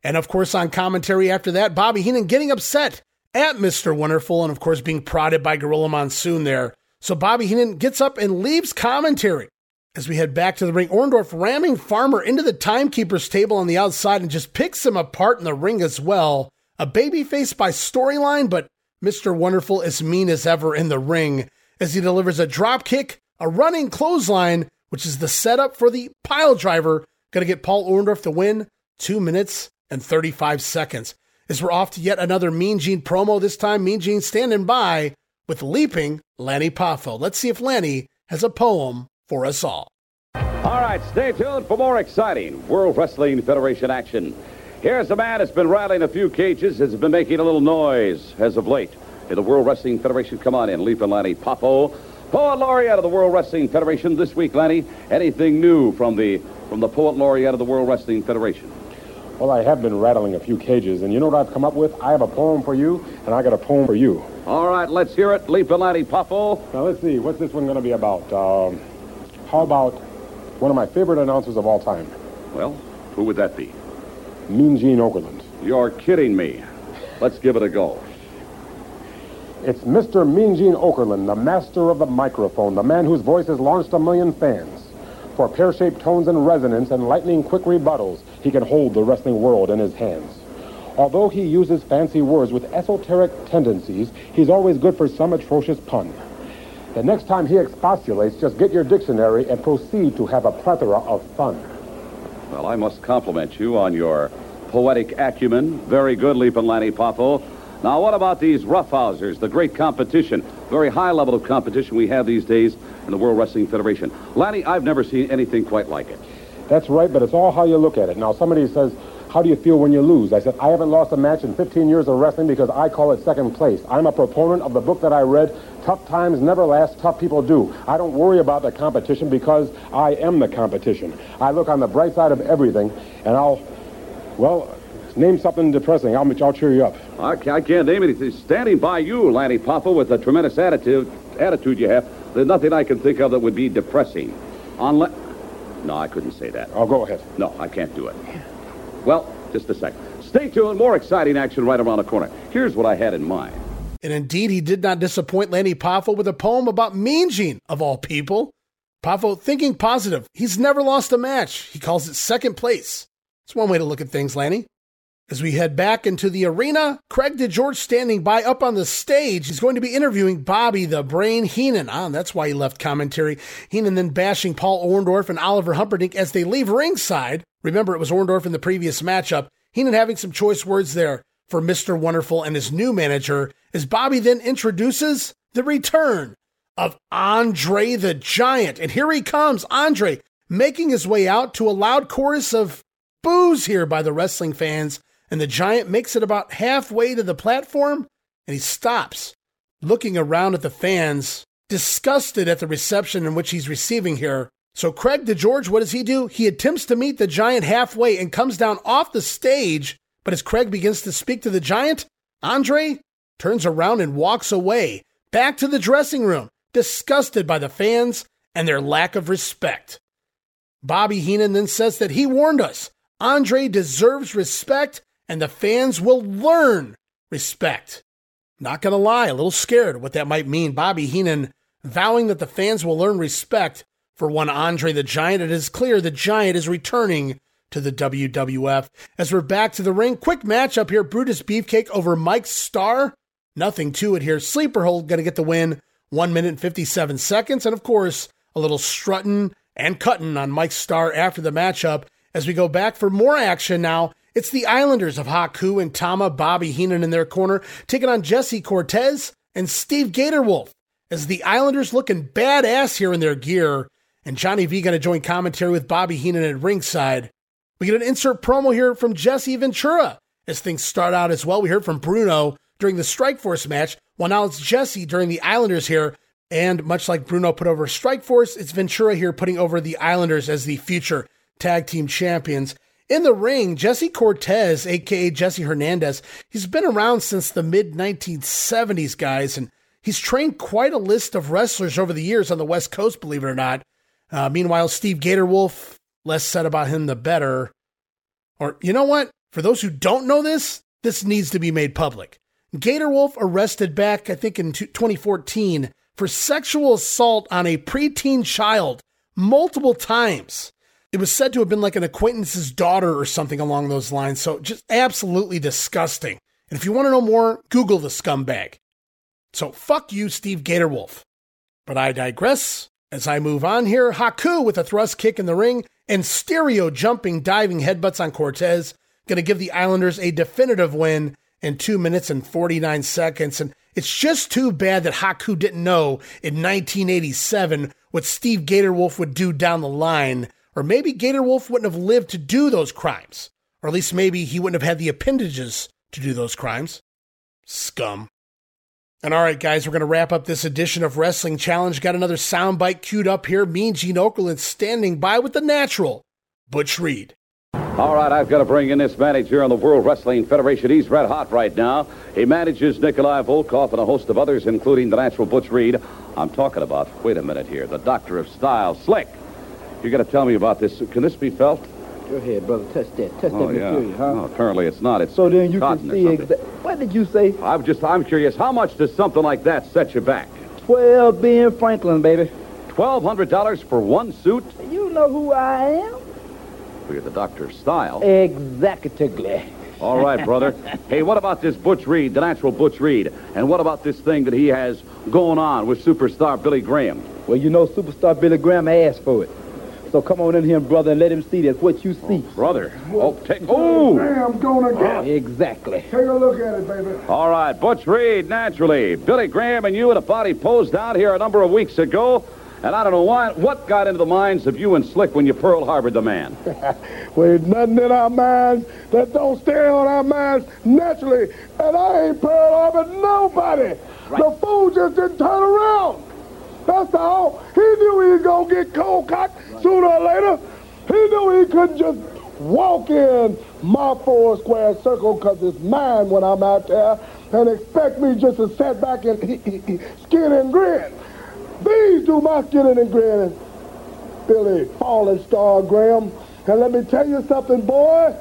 And of course, on commentary after that, Bobby Heenan getting upset at Mr. Wonderful and of course being prodded by Gorilla Monsoon there. So Bobby Heenan gets up and leaves commentary. As we head back to the ring, Orndorff ramming Farmer into the timekeeper's table on the outside and just picks him apart in the ring as well. A babyface by storyline, but Mr. Wonderful as mean as ever in the ring as he delivers a drop kick, a running clothesline, which is the setup for the pile driver. Gonna get Paul Orndorff to win. Two minutes and 35 seconds. As we're off to yet another Mean Gene promo, this time Mean Gene standing by with leaping Lanny Poffo. Let's see if Lanny has a poem for us all. All right, stay tuned for more exciting World Wrestling Federation action. Here's a man that's been rattling a few cages, has been making a little noise as of late. In the World Wrestling Federation, come on in, Leaping Lanny Poffo. Poet Laureate of the World Wrestling Federation this week, Lanny. Anything new from the from the Poet Laureate of the World Wrestling Federation? Well, I have been rattling a few cages, and you know what I've come up with? I have a poem for you, and I got a poem for you. All right, let's hear it, Leaping Lanny Poffo. Now, let's see. What's this one going to be about? Um, how about one of my favorite announcers of all time, Well, who would that be? Mean Gene Okerlund? You're kidding me. Let's give it a go. It's Mr. Mean Gene Okerlund, the master of the microphone, the man whose voice has launched a million fans. For pear-shaped tones and resonance and lightning-quick rebuttals, he can hold the wrestling world in his hands. Although he uses fancy words with esoteric tendencies, he's always good for some atrocious pun. The next time he expostulates, just get your dictionary and proceed to have a plethora of fun. Well, I must compliment you on your poetic acumen. Very good, Leaping Lanny Poffo. Now, what about these roughhousers, the great competition, very high level of competition we have these days in the World Wrestling Federation? Lanny, I've never seen anything quite like it. That's right, but it's all how you look at it. Now, somebody says, how do you feel when you lose? I said, I haven't lost a match in 15 years of wrestling because I call it second place. I'm a proponent of the book that I read, Tough Times Never Last, Tough People Do. I don't worry about the competition because I am the competition. I look on the bright side of everything, and I'll, well, name something depressing. I'll, I'll cheer you up. I, I can't name anything. Standing by you, Lanny Poffo, with the tremendous attitude, attitude you have, there's nothing I can think of that would be depressing. Unless... No, I couldn't say that. Oh, go ahead. No, I can't do it. Well, just a second. Stay tuned. More exciting action right around the corner. Here's what I had in mind. And indeed, he did not disappoint Lanny Poffo with a poem about Mean Gene, of all people. Poffo thinking positive. He's never lost a match. He calls it second place. It's one way to look at things, Lanny. As we head back into the arena, Craig DeGeorge standing by up on the stage. He's going to be interviewing Bobby the Brain Heenan. Ah, that's why he left commentary. Heenan then bashing Paul Orndorff and Oliver Humperdink as they leave ringside. Remember, it was Orndorff in the previous matchup. Heenan having some choice words there for Mr. Wonderful and his new manager as Bobby then introduces the return of Andre the Giant. And here he comes, Andre, making his way out to a loud chorus of boos here by the wrestling fans and the giant makes it about halfway to the platform and he stops, looking around at the fans, disgusted at the reception in which he's receiving here. So, Craig DeGeorge, what does he do? He attempts to meet the giant halfway and comes down off the stage. But as Craig begins to speak to the giant, Andre turns around and walks away, back to the dressing room, disgusted by the fans and their lack of respect. Bobby Heenan then says that he warned us Andre deserves respect and the fans will learn respect. Not gonna lie, a little scared what that might mean. Bobby Heenan vowing that the fans will learn respect for one Andre the Giant. It is clear the Giant is returning to the WWF. As we're back to the ring, quick match up here Brutus Beefcake over Mike Starr. Nothing to it here. Sleeper hold gonna get the win. 1 minute and 57 seconds. And of course, a little strutting and cutting on Mike Starr after the matchup. As we go back for more action now it's the Islanders of Haku and Tama, Bobby Heenan in their corner, taking on Jesse Cortez and Steve Gatorwolf. As the Islanders looking badass here in their gear, and Johnny V going to join commentary with Bobby Heenan at ringside. We get an insert promo here from Jesse Ventura as things start out as well. We heard from Bruno during the Strikeforce match. Well, now it's Jesse during the Islanders here. And much like Bruno put over Strikeforce, it's Ventura here putting over the Islanders as the future tag team champions. In the ring, Jesse Cortez, aka Jesse Hernandez, he's been around since the mid 1970s, guys, and he's trained quite a list of wrestlers over the years on the West Coast, believe it or not. Uh, meanwhile, Steve Gatorwolf, less said about him, the better. Or, you know what? For those who don't know this, this needs to be made public. Gatorwolf arrested back, I think, in 2014 for sexual assault on a preteen child multiple times. It was said to have been like an acquaintance's daughter or something along those lines. So just absolutely disgusting. And if you want to know more, Google the scumbag. So fuck you, Steve Gatorwolf. But I digress. As I move on here, Haku with a thrust kick in the ring and stereo jumping diving headbutts on Cortez. Going to give the Islanders a definitive win in 2 minutes and 49 seconds. And it's just too bad that Haku didn't know in 1987 what Steve Gatorwolf would do down the line or maybe Gatorwolf wouldn't have lived to do those crimes. Or at least maybe he wouldn't have had the appendages to do those crimes. Scum. And all right, guys, we're going to wrap up this edition of Wrestling Challenge. Got another soundbite queued up here. Mean Gene Okerlund standing by with the natural, Butch Reed. All right, I've got to bring in this manager on the World Wrestling Federation. He's red hot right now. He manages Nikolai Volkoff and a host of others, including the natural Butch Reed. I'm talking about, wait a minute here, the Doctor of Style, Slick. You got to tell me about this. Can this be felt? Go ahead, brother. Touch that. Touch oh, that yeah. material, huh? No, apparently it's not. It's so then you can see exactly. What did you say? I'm just. I'm curious. How much does something like that set you back? Twelve Ben Franklin, baby. Twelve hundred dollars for one suit? You know who I am. Well, you're the Doctor Style. Exactly. All right, brother. hey, what about this Butch Reed, the natural Butch Reed? And what about this thing that he has going on with superstar Billy Graham? Well, you know, superstar Billy Graham asked for it. So come on in here, brother, and let him see that what you see. Oh, brother. Oh, take. Oh! I'm gonna get. Oh, exactly. Take a look at it, baby. All right, Butch Reed, naturally. Billy Graham and you in a body posed down here a number of weeks ago. And I don't know why, what got into the minds of you and Slick when you Pearl Harbored the man? well, nothing in our minds that don't stay on our minds naturally. And I ain't Pearl Harbored nobody. Right. The fool just didn't turn around. That's all. He knew he was going to get cold cocked right. Sooner or later. He knew he couldn't just walk in my four square circle because it's mine when I'm out there and expect me just to sit back and skin and grin. These do my skinning and grinning. Billy Falling Star Graham. And let me tell you something, boy.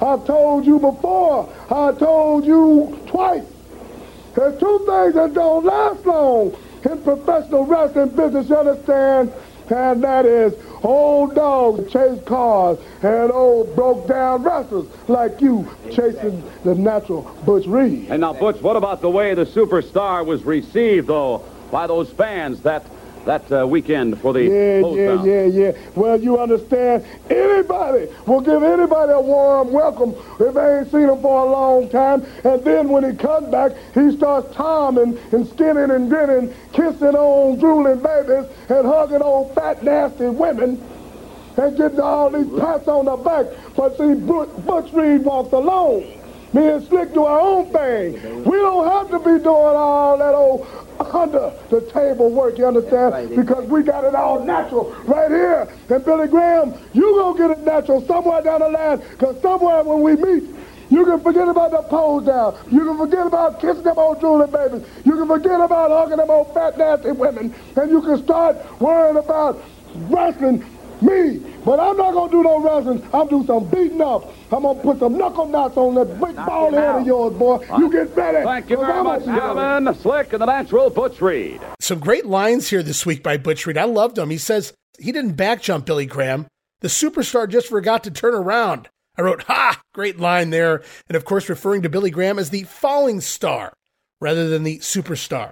I told you before. I told you twice. There's two things that don't last long in professional wrestling business, you understand? And that is old dogs chase cars and old broke down wrestlers like you chasing the natural Butch Reed. And now, Butch, what about the way the superstar was received, though, by those fans that that uh, weekend for the Yeah, yeah, down? yeah, yeah. Well, you understand, anybody will give anybody a warm welcome if they ain't seen him for a long time. And then when he comes back, he starts timing and skinning and grinning, kissing on drooling babies and hugging on fat, nasty women and getting all these pats on the back. But see, Butch, Butch Reed walked alone. Me and Slick do our own thing. We don't have to be doing all that old under the table work, you understand? Because we got it all natural right here. And Billy Graham, you gonna get it natural somewhere down the line, because somewhere when we meet, you can forget about the pose down. You can forget about kissing them old drooling babies. You can forget about hugging them old fat, nasty women. And you can start worrying about wrestling me. But I'm not gonna do no wrestling. I'm do some beating up. I'm gonna put some knuckle knots on that big bald head of yours, boy. You get better. Thank you very I'm much, gonna- gentlemen. Slick and the natural Butch Reed. Some great lines here this week by Butch Reed. I loved them. He says he didn't back jump Billy Graham. The superstar just forgot to turn around. I wrote, ha, great line there. And of course, referring to Billy Graham as the falling star rather than the superstar.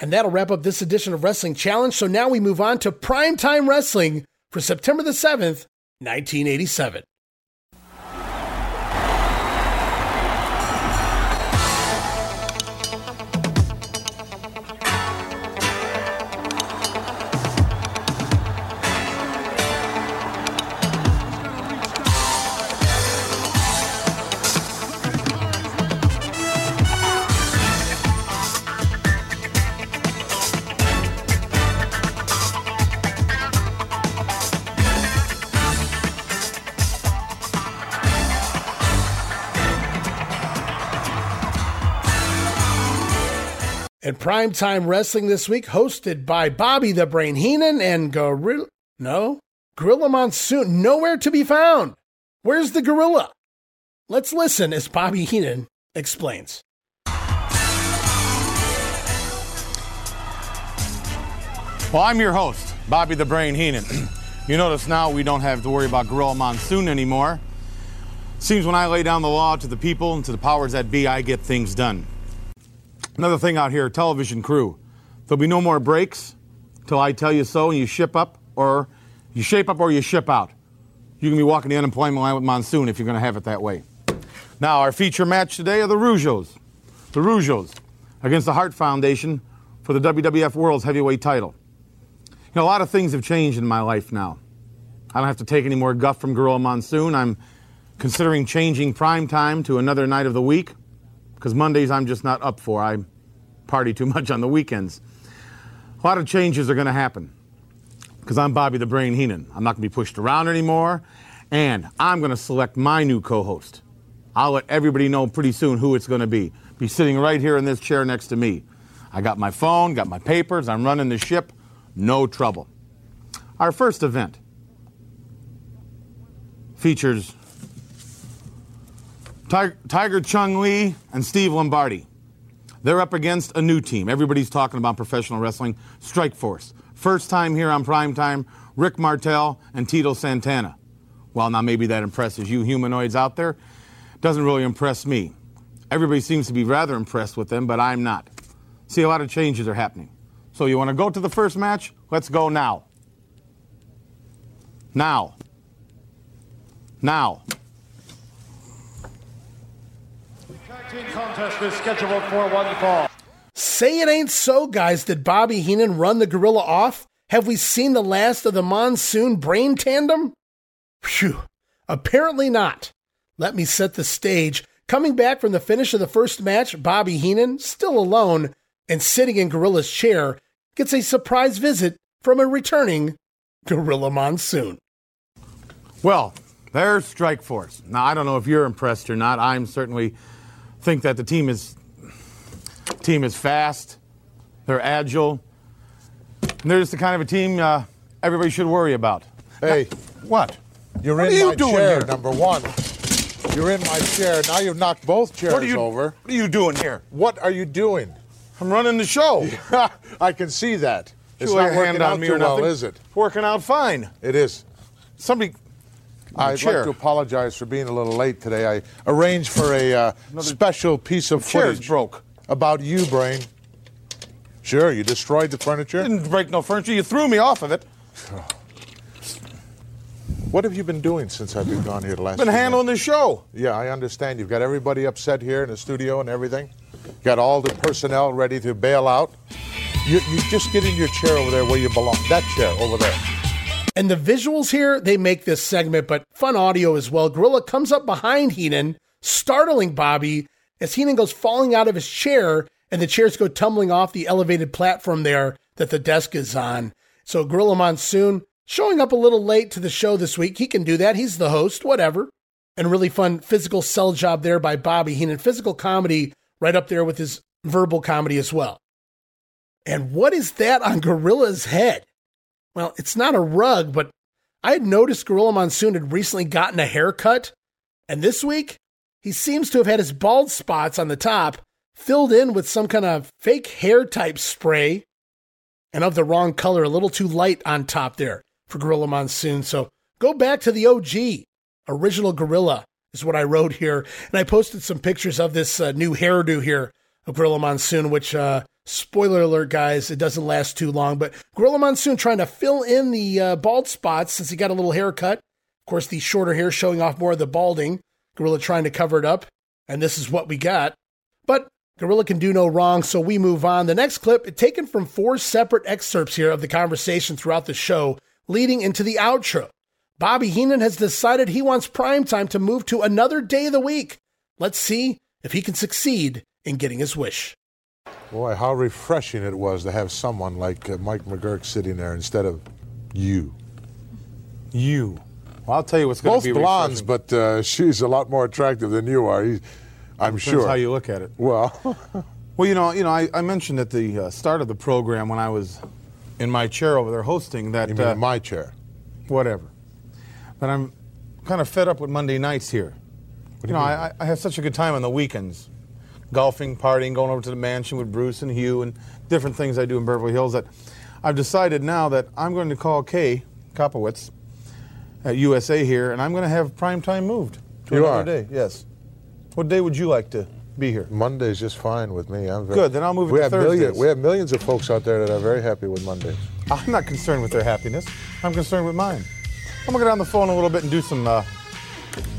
And that'll wrap up this edition of Wrestling Challenge. So now we move on to Primetime Wrestling for September the 7th, 1987. Primetime Wrestling this week, hosted by Bobby the Brain Heenan and Gorilla. No? Gorilla Monsoon, nowhere to be found. Where's the gorilla? Let's listen as Bobby Heenan explains. Well, I'm your host, Bobby the Brain Heenan. you notice now we don't have to worry about Gorilla Monsoon anymore. Seems when I lay down the law to the people and to the powers that be, I get things done. Another thing out here, television crew. There'll be no more breaks till I tell you so and you ship up or you shape up or you ship out. You can be walking the unemployment line with Monsoon if you're going to have it that way. Now, our feature match today are the Rougeaus. The Rougeaus against the Hart Foundation for the WWF World's Heavyweight title. You know, a lot of things have changed in my life now. I don't have to take any more guff from Gorilla Monsoon. I'm considering changing prime time to another night of the week because Mondays I'm just not up for. I party too much on the weekends. A lot of changes are going to happen because I'm Bobby the Brain Heenan. I'm not going to be pushed around anymore, and I'm going to select my new co host. I'll let everybody know pretty soon who it's going to be. Be sitting right here in this chair next to me. I got my phone, got my papers, I'm running the ship, no trouble. Our first event features Tiger, Chung Lee and Steve Lombardi. They're up against a new team. Everybody's talking about professional wrestling. Strike Force. First time here on prime time, Rick Martel and Tito Santana. Well, now maybe that impresses you humanoids out there. Doesn't really impress me. Everybody seems to be rather impressed with them, but I'm not. See, a lot of changes are happening. So you want to go to the first match? Let's go now. Now. Now. Team contest is scheduled for one fall. Say it ain't so, guys. Did Bobby Heenan run the gorilla off? Have we seen the last of the monsoon brain tandem? Phew. Apparently not. Let me set the stage. Coming back from the finish of the first match, Bobby Heenan, still alone and sitting in Gorilla's chair, gets a surprise visit from a returning Gorilla Monsoon. Well, there's Strike Force. Now, I don't know if you're impressed or not. I'm certainly think that the team is team is fast. They're agile. And they're just the kind of a team uh, everybody should worry about. Hey, what? You're What in you my chair, here? number one. You're in my chair. Now you've knocked both chairs What you- over. What are you doing here? What are you doing? I'm running the show. I can see that. It's not working hand on out me too or well, nothing. is it? Working out fine. It is. Somebody. I'd chair. like to apologize for being a little late today. I arranged for a uh, special piece of chair's footage broke. about you, Brain. Sure, you destroyed the furniture. Didn't break no furniture. You threw me off of it. What have you been doing since I've been gone here the last? Been handling the show. Yeah, I understand. You've got everybody upset here in the studio and everything. Got all the personnel ready to bail out. You, you just get in your chair over there where you belong. That chair over there. And the visuals here, they make this segment, but fun audio as well. Gorilla comes up behind Heenan, startling Bobby as Heenan goes falling out of his chair and the chairs go tumbling off the elevated platform there that the desk is on. So Gorilla Monsoon showing up a little late to the show this week. He can do that. He's the host, whatever. And really fun physical sell job there by Bobby Heenan. Physical comedy right up there with his verbal comedy as well. And what is that on Gorilla's head? Well, it's not a rug, but I had noticed Gorilla Monsoon had recently gotten a haircut. And this week, he seems to have had his bald spots on the top filled in with some kind of fake hair type spray and of the wrong color, a little too light on top there for Gorilla Monsoon. So go back to the OG, original Gorilla is what I wrote here. And I posted some pictures of this uh, new hairdo here Gorilla Monsoon, which, uh, spoiler alert, guys, it doesn't last too long. But Gorilla Monsoon trying to fill in the uh, bald spots since he got a little haircut. Of course, the shorter hair showing off more of the balding. Gorilla trying to cover it up. And this is what we got. But Gorilla can do no wrong, so we move on. The next clip, taken from four separate excerpts here of the conversation throughout the show, leading into the outro. Bobby Heenan has decided he wants primetime to move to another day of the week. Let's see if he can succeed in getting his wish. Boy, how refreshing it was to have someone like uh, Mike McGuirk sitting there instead of you. You. Well, I'll tell you what's going Both to be blondes, refreshing. but uh, she's a lot more attractive than you are. He- I'm Depends sure. how you look at it. Well, Well, you know, you know, I, I mentioned at the uh, start of the program when I was in my chair over there hosting that you mean uh, in my chair? whatever. But I'm kind of fed up with Monday nights here. do You you know, mean? I, I- I have such a good time on the weekends, golfing, partying, going over to the mansion with Bruce and Hugh, and different things I do in Beverly Hills. That I've decided now that I'm going to call Kay Koplovitz at USA here, and I'm going to have prime time moved to You another are? day. Yes. What day would you like to be here? Monday's just fine with me. I'm very, Good, then I'll move it we to have millions. We have millions of folks out there that are very happy with Mondays. I'm not concerned with their happiness. I'm concerned with mine. I'm gonna get on the phone a little bit and do some, uh,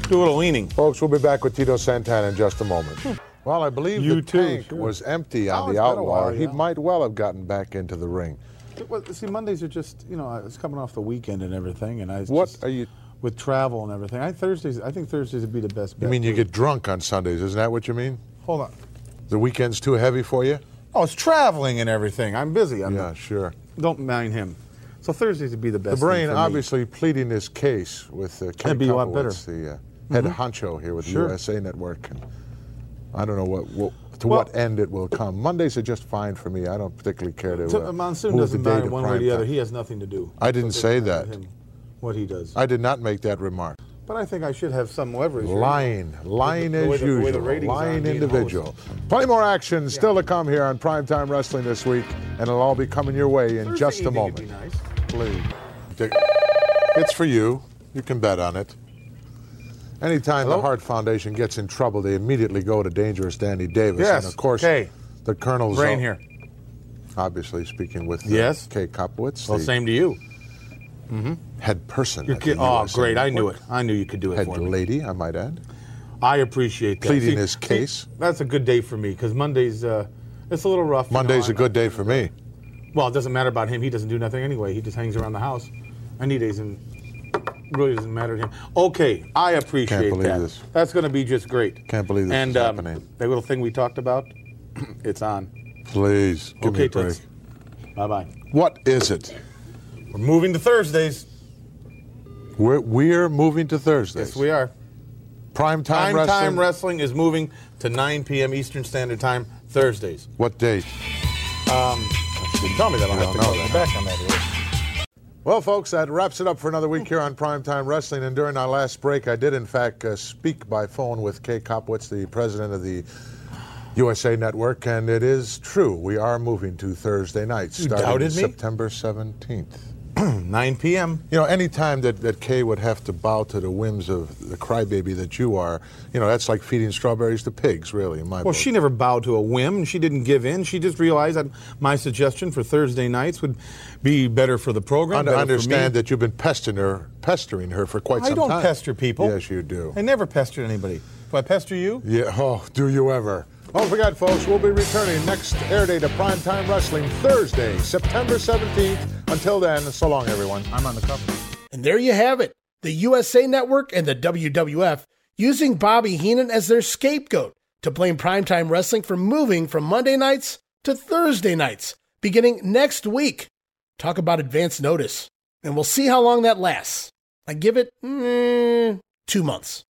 do a little leaning. Folks, we'll be back with Tito Santana in just a moment. Well, I believe You the too, tank sure. was empty Oh, on it's the been a Outlaw. while, He might well have gotten back into the ring. Well, see, Mondays are just, you know, it's coming off the weekend and everything, and I What just, are you? with travel and everything. I Thursdays, I think Thursdays would be the best. You bet. mean you get drunk on Sundays? Isn't that what you mean? Hold on. The weekend's too heavy for you? Oh, it's traveling and everything. I'm busy. I'm Yeah, sure. Don't mind him. So Thursdays would be the best. The brain thing for me. obviously pleading this case with uh, Kate That'd be a lot better. The uh, head Mhm. honcho here with Sure. the USA Network. And I don't know what, what to Well- what end it will come. Mondays are just fine for me. I don't particularly care to. So, Uh, Monsoon doesn't matter to one way or the other. time. He has nothing to do. I didn't So say that. What he does. I did not make that remark. But I think I should have some leverage. Lying, lying as the- the way the usual, lying individual. Plenty more action still to come here on Primetime Wrestling this week, and it'll all be coming your way in Thursday just a moment. nice. Please. It's for you. You can bet on it. Anytime the Hart Foundation gets in trouble, they immediately go to Dangerous Danny Davis. Yes, And of course, Kay. the Colonel's Brain here. Obviously speaking with uh, Yes. Kay Koplovitz, Well, the same to you. head person. Kid- oh, great! I knew it. I knew you could do it Head for me. lady, I might add. I appreciate that. Pleading See- his see, case. that's a good day for me because Mondays, uh, it's a little rough. you know, Monday's a good day for me. Well, it doesn't matter about him. He doesn't do nothing anyway. He just hangs around the house. Any days and really doesn't matter to him. Okay, I appreciate Can't believe that. this. That's going to be just great. Can't believe this and is um, happening. that little thing we talked about, it's on. Please, give me Okay, a break. Bye bye. What is it? We're moving to Thursdays. We're, we're moving to Thursdays. Yes, we are. Prime time Time wrestling. time wrestling is moving to 9 p.m. Eastern Standard Time Thursdays. What date? Um, you tell me that. I'll You have to don't call know you that, back on that. Well, folks, that wraps it up for another week here on Primetime Wrestling. And during our last break, I did, in fact, uh, speak by phone with Kay Koplovitz, the president of the USA Network, and it is true. We are moving to Thursday nights starting? September 17th. 9 p.m. You know, any time that, that Kay would have to bow to the whims of the crybaby that you are, you know, that's like feeding strawberries to pigs, really, in my Well, book. she never bowed to a whim. She didn't give in. She just realized that my suggestion for Thursday nights would be better for the program. Better understand that you've been pestering her, pestering her for quite I some time. I don't pester people. Yes, you do. I never pestered anybody. Do I pester you? Yeah. Oh, do you ever? Don't forget, folks, we'll be returning next air day to Primetime Wrestling Thursday, September 17th. Until then, so long, everyone. I'm on the cover. And there you have it the USA Network and the WWF using Bobby Heenan as their scapegoat to blame Primetime Wrestling for moving from Monday nights to Thursday nights beginning next week. Talk about advance notice. And we'll see how long that lasts. I give it mm, two months.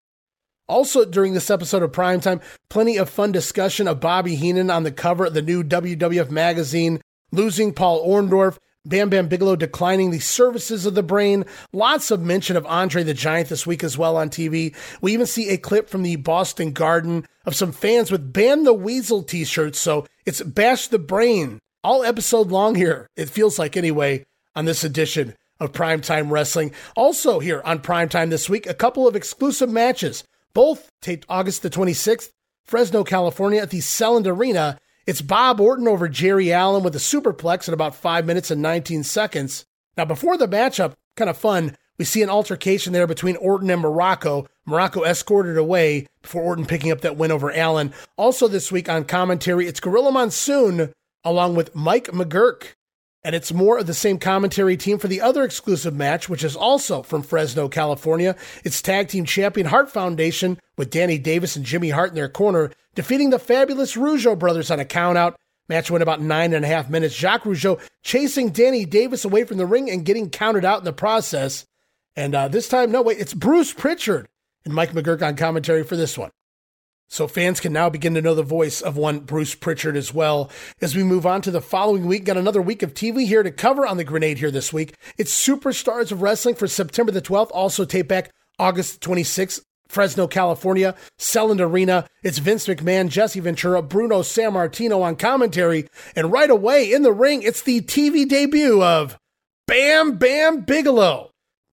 Also, during this episode of Primetime, plenty of fun discussion of Bobby Heenan on the cover of the new WWF magazine, losing Paul Orndorff, Bam Bam Bigelow declining the services of the brain. Lots of mention of Andre the Giant this week as well on TV. We even see a clip from the Boston Garden of some fans with Ban the Weasel t shirts. So it's Bash the Brain, all episode long here. It feels like anyway on this edition of Primetime Wrestling. Also, here on Primetime this week, a couple of exclusive matches, both taped August the 26th, Fresno, California at the Selland Arena. It's Bob Orton over Jerry Allen with a superplex in about 5 minutes and 19 seconds. Now, before the matchup, kind of fun, we see an altercation there between Orton and Muraco. Muraco escorted away before Orton picking up that win over Allen. Also, this week on commentary, it's Gorilla Monsoon along with Mike McGuirk. And it's more of the same commentary team for the other exclusive match, which is also from Fresno, California. It's tag team champion Hart Foundation with Danny Davis and Jimmy Hart in their corner, defeating the fabulous Rougeau brothers on a countout. Match went about nine and a half minutes. Jacques Rougeau chasing Danny Davis away from the ring and getting counted out in the process. And uh, this time, no, wait, it's Bruce Pritchard and Mike McGuirk on commentary for this one. So fans can now begin to know the voice of one Bruce Pritchard as well. As we move on to the following week, got another week of TV here to cover on the grenade here this week. It's Superstars of Wrestling for September the 12th, also tape back August 26th. Fresno, California, Selland Arena. It's Vince McMahon, Jesse Ventura, Bruno Sammartino on commentary. And right away in the ring, it's the TV debut of Bam Bam Bigelow.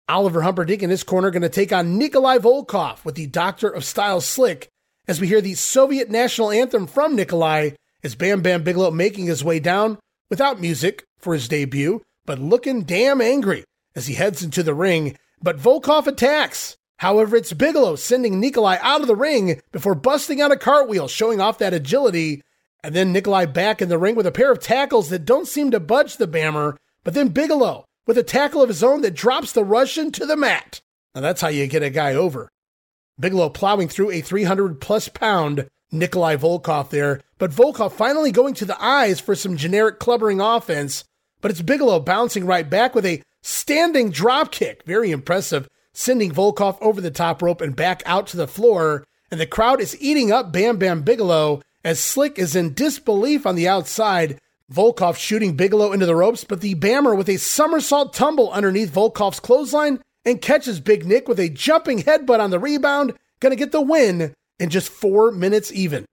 Oliver Humperdink in his corner going to take on Nikolai Volkoff with the Doctor of Style Slick as we hear the Soviet national anthem from Nikolai as Bam Bam Bigelow making his way down without music for his debut, but looking damn angry as he heads into the ring. But Volkoff attacks. However, it's Bigelow sending Nikolai out of the ring before busting out a cartwheel, showing off that agility. And then Nikolai back in the ring with a pair of tackles that don't seem to budge the Bammer. But then Bigelow with a tackle of his own that drops the Russian to the mat. Now that's how you get a guy over. Bigelow plowing through a 300 plus pound Nikolai Volkoff there, but Volkoff finally going to the eyes for some generic clubbering offense. But it's Bigelow bouncing right back with a standing drop kick. Very impressive, sending Volkoff over the top rope and back out to the floor. And the crowd is eating up Bam Bam Bigelow as Slick is in disbelief on the outside. Volkoff shooting Bigelow into the ropes, but the Bammer with a somersault tumble underneath Volkoff's clothesline and catches Big Nick with a jumping headbutt on the rebound, gonna get the win in just four minutes even.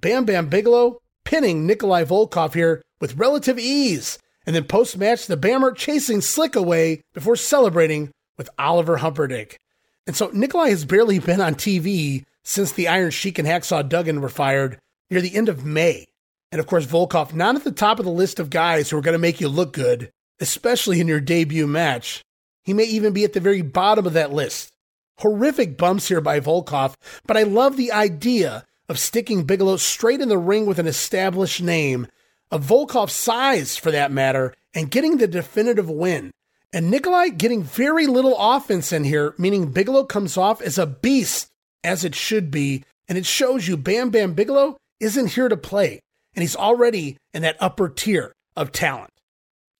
Bam Bam Bigelow pinning Nikolai Volkoff here with relative ease, and then post match, the Bammer chasing Slick away before celebrating with Oliver Humperdink. And so Nikolai has barely been on TV since the Iron Sheik and Hacksaw Duggan were fired near the end of May. And of course, Volkoff not at the top of the list of guys who are going to make you look good, especially in your debut match. He may even be at the very bottom of that list. Horrific bumps here by Volkoff, but I love the idea of sticking Bigelow straight in the ring with an established name, of Volkoff's size for that matter, and getting the definitive win. And Nikolai getting very little offense in here, meaning Bigelow comes off as a beast, as it should be, and it shows you Bam Bam Bigelow isn't here to play, and he's already in that upper tier of talent.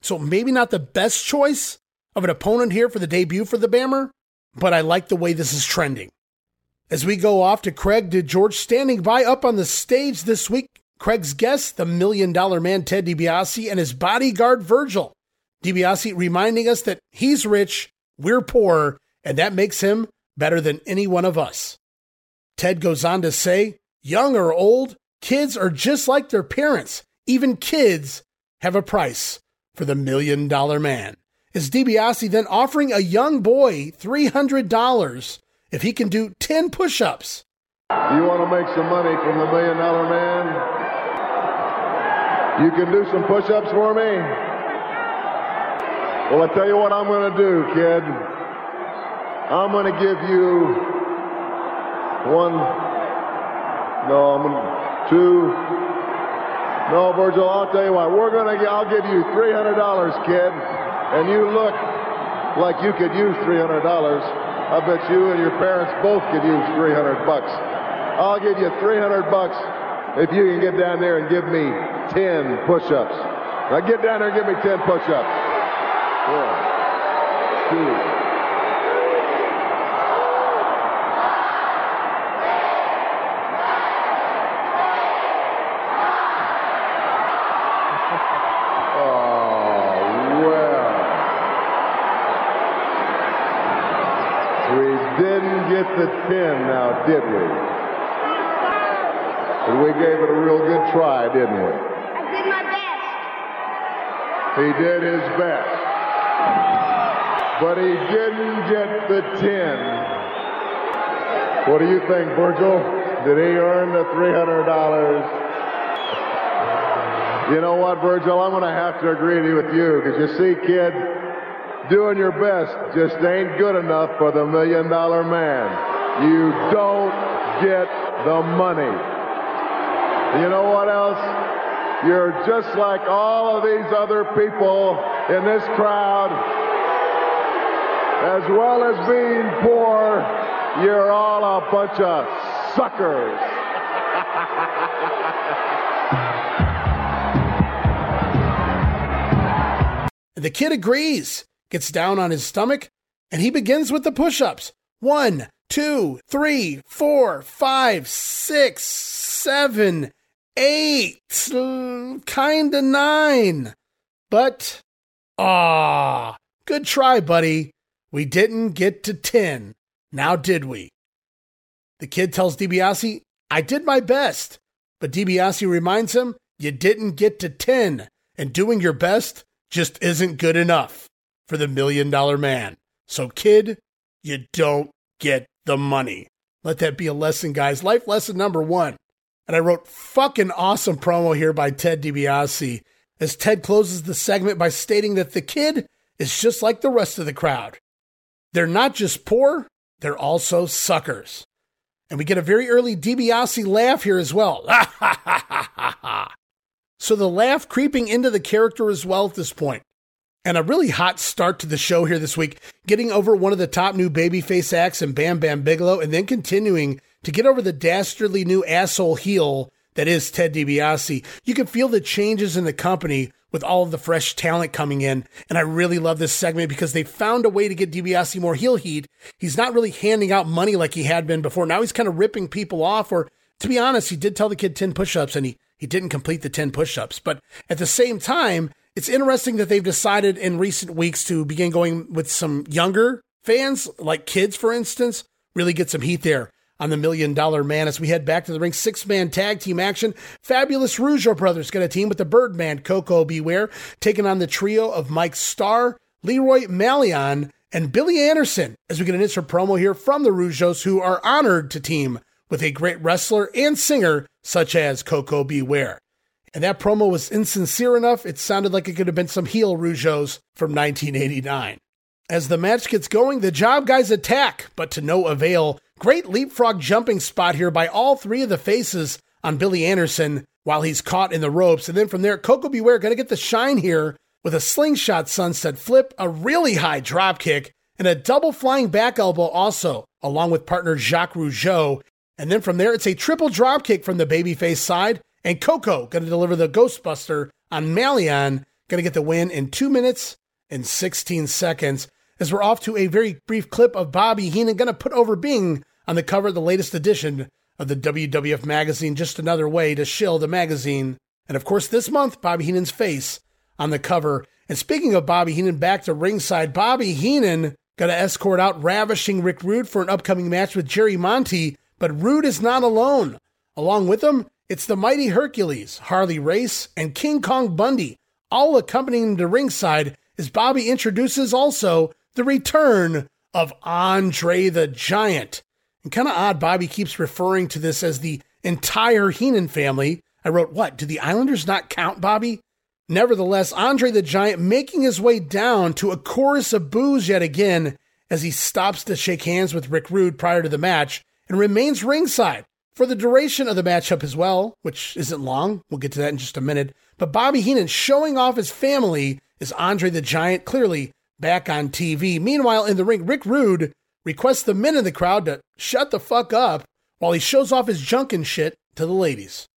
So maybe not the best choice of an opponent here for the debut for the Bammer, but I like the way this is trending. As we go off to Craig DeGeorge standing by up on the stage this week, Craig's guest, the million dollar man Ted DiBiase, and his bodyguard Virgil. DiBiase reminding us that he's rich, we're poor, and that makes him better than any one of us. Ted goes on to say, young or old, Kids are just like their parents. Even kids have a price for the million dollar man. Is DiBiase then offering a young boy $300 if he can do 10 push ups? You want to make some money from the million dollar man? You can do some push ups for me? Well, I tell you what I'm going to do, kid. I'm going to give you one, no, I'm gonna, two, no, Virgil, I'll tell you what, we're going to, I'll give you $300, kid, and you look like you could use $300. I bet you and your parents both could use 300 bucks. I'll give you 300 bucks if you can get down there and give me 10 push-ups. Now get down there and give me 10 push-ups. One, two, Oh, well. We didn't get the 10 now, did we? But we gave it a real good try, didn't we? I did my best. He did his best. But he didn't get the 10. What do you think, Virgil? Did he earn the $300? You know what, Virgil? I'm going to have to agree with you because you see, kid, doing your best just ain't good enough for the million dollar man. You don't get the money. You know what else? You're just like all of these other people in this crowd. As well as being poor, you're all a bunch of suckers. The kid agrees, gets down on his stomach, and he begins with the push ups. One, two, three, four, five, six, seven, eight, kinda nine. But, ah, good try, buddy. We didn't get to 10. Now, did we? The kid tells DiBiase, I did my best. But DiBiase reminds him, you didn't get to 10. And doing your best just isn't good enough for the million dollar man. So, kid, you don't get the money. Let that be a lesson, guys. Life lesson number one. And I wrote fucking awesome promo here by Ted DiBiase as Ted closes the segment by stating that the kid is just like the rest of the crowd. They're not just poor, they're also suckers. And we get a very early DiBiase laugh here as well. so the laugh creeping into the character as well at this point. And a really hot start to the show here this week, getting over one of the top new babyface acts in Bam Bam Bigelow, and then continuing to get over the dastardly new asshole heel that is Ted DiBiase. You can feel the changes in the company with all of the fresh talent coming in. And I really love this segment because they found a way to get DiBiase more heel heat. He's not really handing out money like he had been before. Now he's kind of ripping people off. Or to be honest, he did tell the kid 10 push ups and he, he didn't complete the 10 push ups. But at the same time, it's interesting that they've decided in recent weeks to begin going with some younger fans, like kids, for instance, really get some heat there on the Million Dollar Man as we head back to the ring. Six man tag team action. Fabulous Rougeau brothers got a team with the Birdman, Koko B. Ware, taking on the trio of Mike Starr, Leroy Malion, and Billy Anderson as we get an insert promo here from the Rougeaus, who are honored to team with a great wrestler and singer such as Koko B. And that promo was insincere enough, it sounded like it could have been some heel Rougeaus from 1989. As the match gets going, the job guys attack, but to no avail. Great leapfrog jumping spot here by all three of the faces on Billy Anderson while he's caught in the ropes. And then from there, Coco Beware Ware going to get the shine here with a slingshot sunset flip, a really high drop kick, and a double flying back elbow also, along with partner Jacques Rougeau. And then from there, it's a triple drop kick from the babyface side, and Koko going to deliver the Ghostbuster on Malion, going to get the win in two minutes and 16 seconds. As we're off to a very brief clip of Bobby Heenan going to put over Bing on the cover of the latest edition of the WWF magazine, just another way to shill the magazine. And of course, this month, Bobby Heenan's face on the cover. And speaking of Bobby Heenan, back to ringside, Bobby Heenan going to escort out ravishing Rick Rude for an upcoming match with Jerry Monti, but Rude is not alone. Along with him It's the mighty Hercules, Harley Race, and King Kong Bundy, all accompanying him to ringside as Bobby introduces also the return of Andre the Giant. And kind of odd, Bobby keeps referring to this as the entire Heenan family. I wrote, What? Do the Islanders not count, Bobby? Nevertheless, Andre the Giant making his way down to a chorus of boos yet again as he stops to shake hands with Rick Rude prior to the match and remains ringside for the duration of the matchup as well, which isn't long. We'll get to that in just a minute. But Bobby Heenan showing off his family is Andre the Giant clearly back on TV. Meanwhile, in the ring, Rick Rude requests the men in the crowd to shut the fuck up while he shows off his junk and shit to the ladies.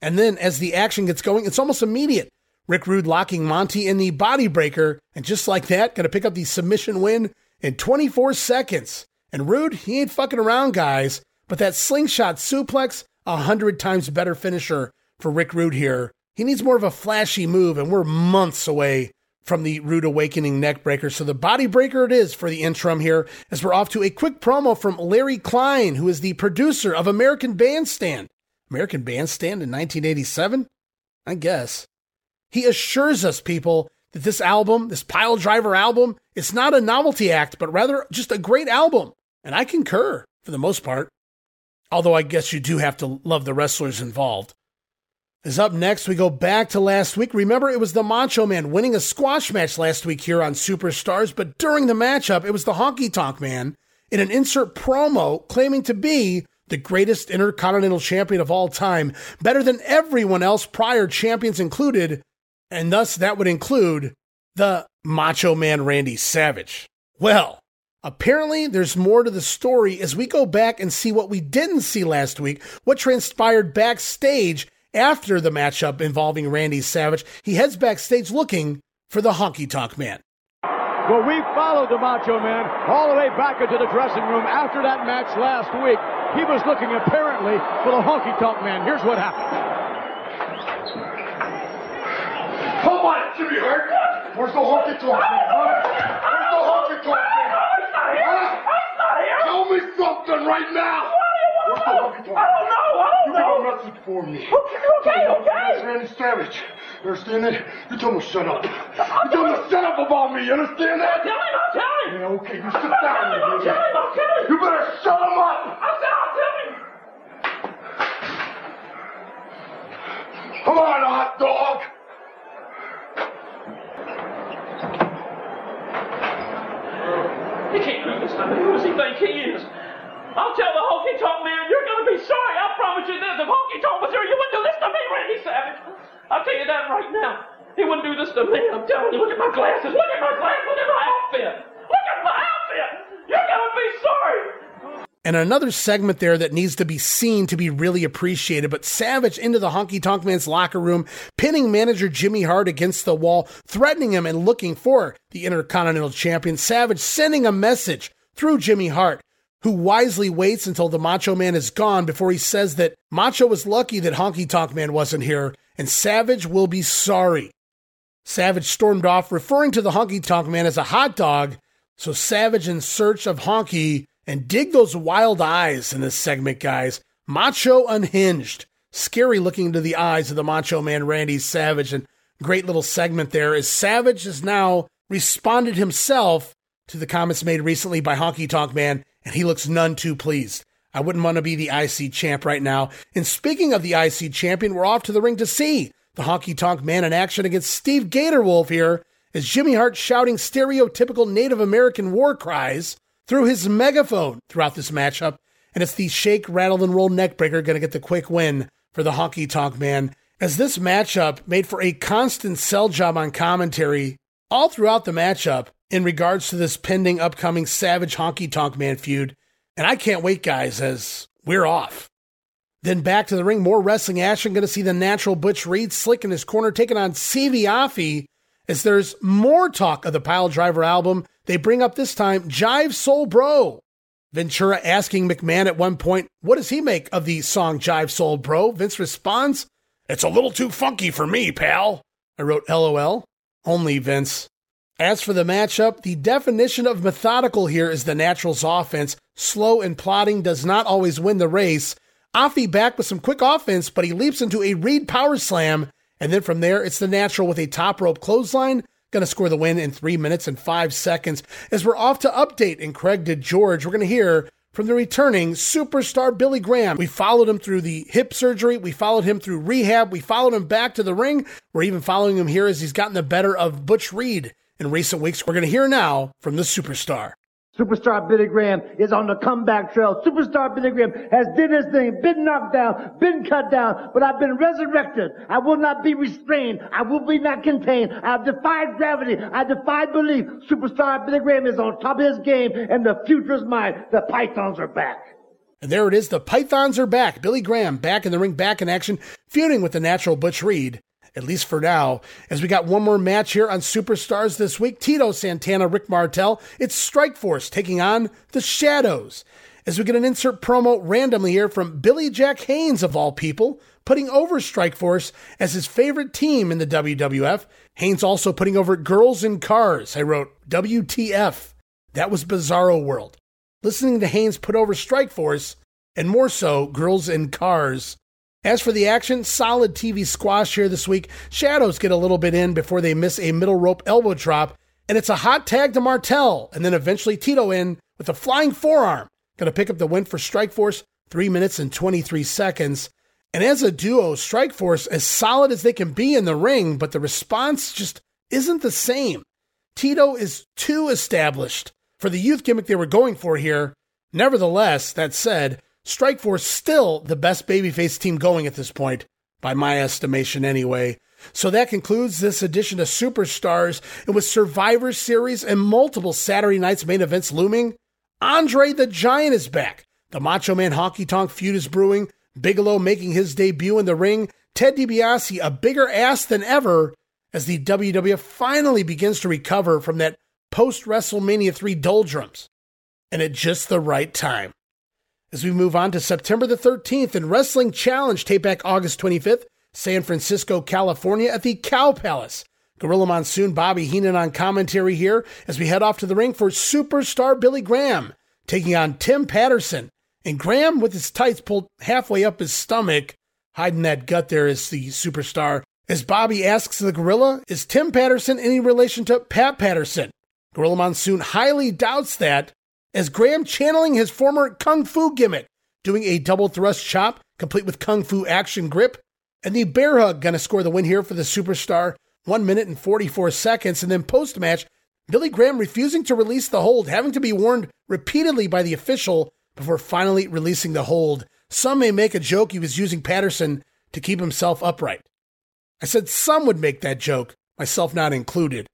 And then as the action gets going, it's almost immediate. Rick Rude locking Monti in the body breaker, and just like that, gonna pick up the submission win in 24 seconds. And Rude, he ain't fucking around, guys. But that slingshot suplex, a hundred times better finisher for Rick Rude here. He needs more of a flashy move, and we're months away from the Rude Awakening neckbreaker. So the body breaker it is for the interim here, as we're off to a quick promo from Larry Klein, who is the producer of American Bandstand. American Bandstand in 1987? I guess. He assures us, people, that this album, this Pile Driver album, it's not a novelty act, but rather just a great album. And I concur for the most part. Although I guess you do have to love the wrestlers involved. Is up next, we go back to last week. Remember, it was the Macho Man winning a squash match last week here on Superstars, but during the matchup, it was the Honky Tonk Man in an insert promo claiming to be the greatest Intercontinental Champion of all time, better than everyone else prior champions included, and thus that would include the Macho Man Randy Savage. Well, apparently there's more to the story as we go back and see what we didn't see last week, what transpired backstage after the matchup involving Randy Savage. He heads backstage looking for the Honky Tonk Man. Well, we followed the Macho Man all the way back into the dressing room after that match last week. He was looking apparently for the Honky Tonk Man. Here's what happened. Come on, Jimmy Hart. Where's the honky tonk man? Where's the honky tonk man? Huh? Tell me something right now. Where's the honky tonk man? I don't know. I don't you know. You got a message for me. Okay, okay, okay. That's Randy Savage. You understand that? You tell him to shut up. You tell him to shut up about me. You understand that? Tell him, I'll tell him. Yeah, okay. You sit down, you I'll tell him, I'll tell him. You better shut him up. I'll tell, I'll tell him. Come on, hot dog. He can't do Who does he think he is? I'll tell the honky tonk man you're going to be sorry. I promise you this. If honky tonk was here, you wouldn't do this to me, Randy Savage. I'll tell you that right now. He wouldn't do this to me. I'm telling you. Look at my glasses. Look at my glasses. Look at my outfit. Look at my outfit. You're going to be sorry. And another segment there that needs to be seen to be really appreciated. But Savage into the Honky Tonk Man's locker room, pinning manager Jimmy Hart against the wall, threatening him and looking for the Intercontinental Champion. Savage sending a message through Jimmy Hart, who wisely waits until the Macho Man is gone before he says that Macho was lucky that Honky Tonk Man wasn't here, and Savage will be sorry. Savage stormed off, referring to the Honky Tonk Man as a hot dog. So Savage, in search of Honky, and dig those wild eyes in this segment, guys. Macho unhinged. Scary looking into the eyes of the Macho Man Randy Savage. And great little segment there is Savage has now responded himself to the comments made recently by Honky Tonk Man, and he looks none too pleased. I wouldn't want to be the IC champ right now. And speaking of the IC champion, we're off to the ring to see the Honky Tonk Man in action against Steve Gatorwolf here as Jimmy Hart shouting stereotypical Native American war cries through his megaphone throughout this matchup. And it's the shake, rattle, and roll neckbreaker going to get the quick win for the Honky Tonk Man. As this matchup made for a constant sell job on commentary all throughout the matchup in regards to this pending upcoming Savage Honky Tonk Man feud. And I can't wait, guys, as we're off. Then back to the ring, more wrestling action. Going to see the natural Butch Reed slick in his corner, taking on Siva Afi as there's more talk of the Pile Driver album. They bring up this time Jive Soul Bro. Ventura asking McMahon at one point, what does he make of the song Jive Soul Bro? Vince responds, It's a little too funky for me, pal. I wrote LOL. Only Vince. As for the matchup, the definition of methodical here is the Naturals offense. Slow and plodding does not always win the race. Afi back with some quick offense, but he leaps into a Reed power slam. And then from there, it's the natural with a top rope clothesline. Going to score the win in three minutes and five seconds. As we're off to update and Craig DeGeorge, we're going to hear from the returning superstar Billy Graham. We followed him through the hip surgery. We followed him through rehab. We followed him back to the ring. We're even following him here as he's gotten the better of Butch Reed in recent weeks. We're going to hear now from the superstar. Superstar Billy Graham is on the comeback trail. Superstar Billy Graham has did his thing, been knocked down, been cut down, but I've been resurrected. I will not be restrained. I will be not contained. I have defied gravity. I defied belief. Superstar Billy Graham is on top of his game, and the future is mine. The Pythons are back. And there it is. The Pythons are back. Billy Graham back in the ring, back in action, feuding with the natural Butch Reed at least for now. As we got one more match here on Superstars this week Tito Santana, Rick Martel. It's Strikeforce taking on the Shadows. As we get an insert promo randomly here from Billy Jack Haynes, of all people, putting over Strikeforce as his favorite team in the WWF. Haynes also putting over Girls in Cars. I wrote WTF. That was Bizarro World. Listening to Haynes put over Strikeforce, and more so, Girls in Cars. As for the action, solid TV squash here this week. Shadows get a little bit in before they miss a middle rope elbow drop, and it's a hot tag to Martel, and then eventually Tito in with a flying forearm. Gonna pick up the win for Strikeforce, 3 minutes and 23 seconds. And as a duo, Strikeforce as solid as they can be in the ring, but the response just isn't the same. Tito is too established for the youth gimmick they were going for here. Nevertheless, that said, Strikeforce still the best babyface team going at this point, by my estimation anyway. So that concludes this edition of Superstars. And with Survivor Series and multiple Saturday night's main events looming, Andre the Giant is back. The Macho Man Honky Tonk feud is brewing. Bigelow making his debut in the ring. Ted DiBiase a bigger ass than ever as the WWF finally begins to recover from that post WrestleMania 3 doldrums. And at just the right time. As we move on to September the 13th in Wrestling Challenge, tape back August 25th, San Francisco, California at the Cow Palace. Gorilla Monsoon, Bobby Heenan on commentary here as we head off to the ring for superstar Billy Graham taking on Tim Patterson. And Graham, with his tights pulled halfway up his stomach, hiding that gut there as the superstar. As Bobby asks the gorilla, is Tim Patterson any relation to Pat Patterson? Gorilla Monsoon highly doubts that, as Graham channeling his former kung fu gimmick, doing a double thrust chop complete with kung fu action grip, and the bear hug gonna score the win here for the superstar. One minute and 44 seconds, and then post match, Billy Graham refusing to release the hold, having to be warned repeatedly by the official before finally releasing the hold. Some may make a joke he was using Patterson to keep himself upright. I said some would make that joke, myself not included.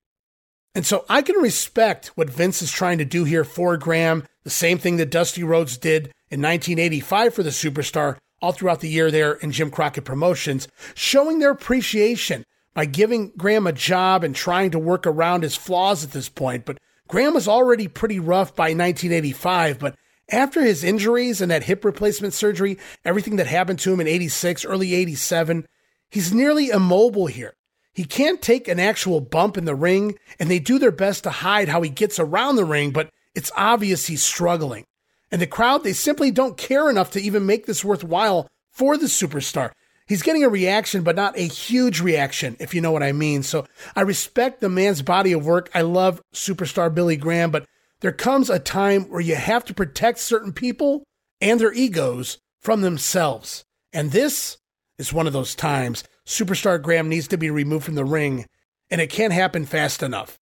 And so I can respect what Vince is trying to do here for Graham, the same thing that Dusty Rhodes did in 1985 for the superstar all throughout the year there in Jim Crockett Promotions, showing their appreciation by giving Graham a job and trying to work around his flaws at this point. But Graham was already pretty rough by 1985, but after his injuries and that hip replacement surgery, everything that happened to him in 86, early 87, he's nearly immobile here. He can't take an actual bump in the ring, and they do their best to hide how he gets around the ring, but it's obvious he's struggling. And the crowd, they simply don't care enough to even make this worthwhile for the superstar. He's getting a reaction, but not a huge reaction, if you know what I mean. So I respect the man's body of work. I love superstar Billy Graham, but there comes a time where you have to protect certain people and their egos from themselves. And this is one of those times. Superstar Graham needs to be removed from the ring, and it can't happen fast enough.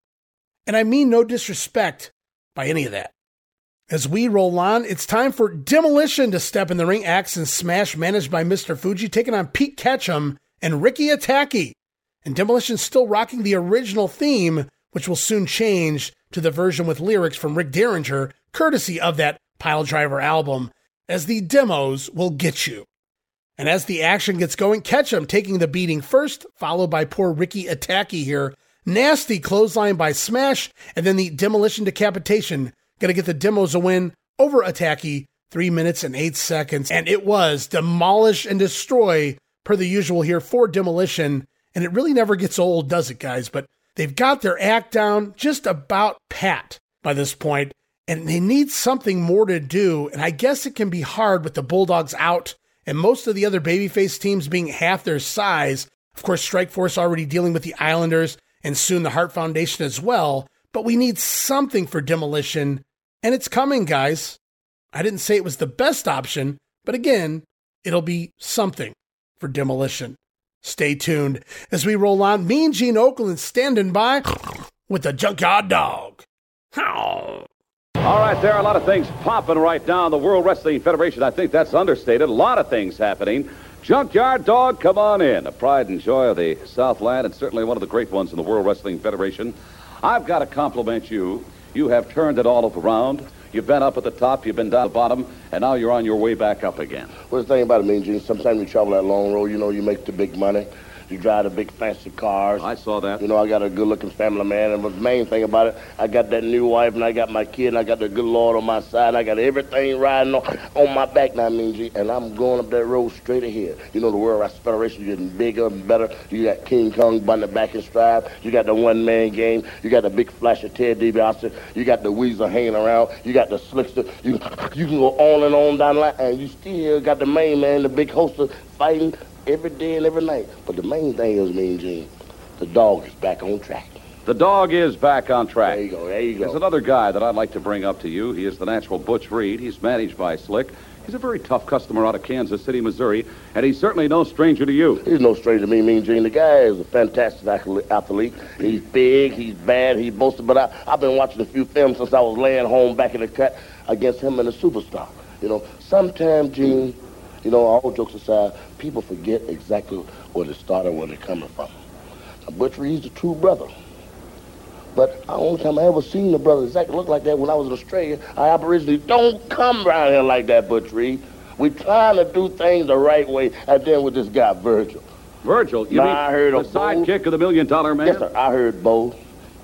And I mean no disrespect by any of that. As we roll on, it's time for Demolition to step in the ring. Axe and Smash, managed by Mr. Fuji, taking on Pete Ketchum and Ricky Ataki. And Demolition still rocking the original theme, which will soon change to the version with lyrics from Rick Derringer, courtesy of that Piledriver album, as the demos will get you. And as the action gets going, Ketchum taking the beating first, followed by poor Ricky Ataki here. Nasty clothesline by Smash, and then the demolition decapitation. Gonna get the demos a win over Ataki, three minutes and eight seconds. And it was demolish and destroy per the usual here for demolition. And it really never gets old, does it, guys? But they've got their act down just about pat by this point, and they need something more to do. And I guess it can be hard with the Bulldogs out and most of the other babyface teams being half their size. Of course, Strikeforce already dealing with the Islanders and soon the Hart Foundation as well. But we need something for demolition, and it's coming, guys. I didn't say it was the best option, but again, it'll be something for demolition. Stay tuned as we roll on. Mean Gene Okerlund standing by with the junkyard dog. All right, there are a lot of things popping right now in the World Wrestling Federation. I think that's understated. A lot of things happening. Junkyard Dog, come on in. A pride and joy of the Southland, and certainly one of the great ones in the World Wrestling Federation. I've got to compliment you. You have turned it all around. You've been up at the top, you've been down at the bottom, and now you're on your way back up again. Well, the thing about it, Mean Gene, sometimes you travel that long road, you know, you make the big money. You drive the big fancy cars. I saw that. You know, I got a good-looking family man, and the main thing about it, I got that new wife, and I got my kid, and I got the good Lord on my side, and I got everything riding on, on my back now, Mean Gene, and I'm going up that road straight ahead. You know, the World Wrestling Federation is getting bigger and better. You got King Kong by the back and stride. You got the One Man Gang. You got the big flash of Ted DiBiase. You got the Weasel hanging around. You got the Slickster. You, you can go on and on down the line, and you still got the main man, the big Hulkster, fighting every day and every night. But the main thing is, Mean Gene, the dog is back on track. The dog is back on track. There you go, there you go. There's another guy that I'd like to bring up to you. He is the natural Butch Reed. He's managed by Slick. He's a very tough customer out of Kansas City, Missouri, and he's certainly no stranger to you. He's no stranger to me, Mean Gene. The guy is a fantastic athlete. He's big, he's bad, he's boasted, but I, I've been watching a few films since I was laying home back in the cut against him and the superstar. You know, sometimes, Gene, you know, all jokes aside, people forget exactly where they started, where they're coming from. Now, Butch Reed's a true brother. But the only time I ever seen a brother exactly look like that when I was in Australia, I Aborigines don't come around here like that, Butch Reed. We trying to do things the right way, and then with this guy, Virgil. Virgil, you Now, mean I heard the sidekick of the Million Dollar Man? Yes, sir. I heard Bo,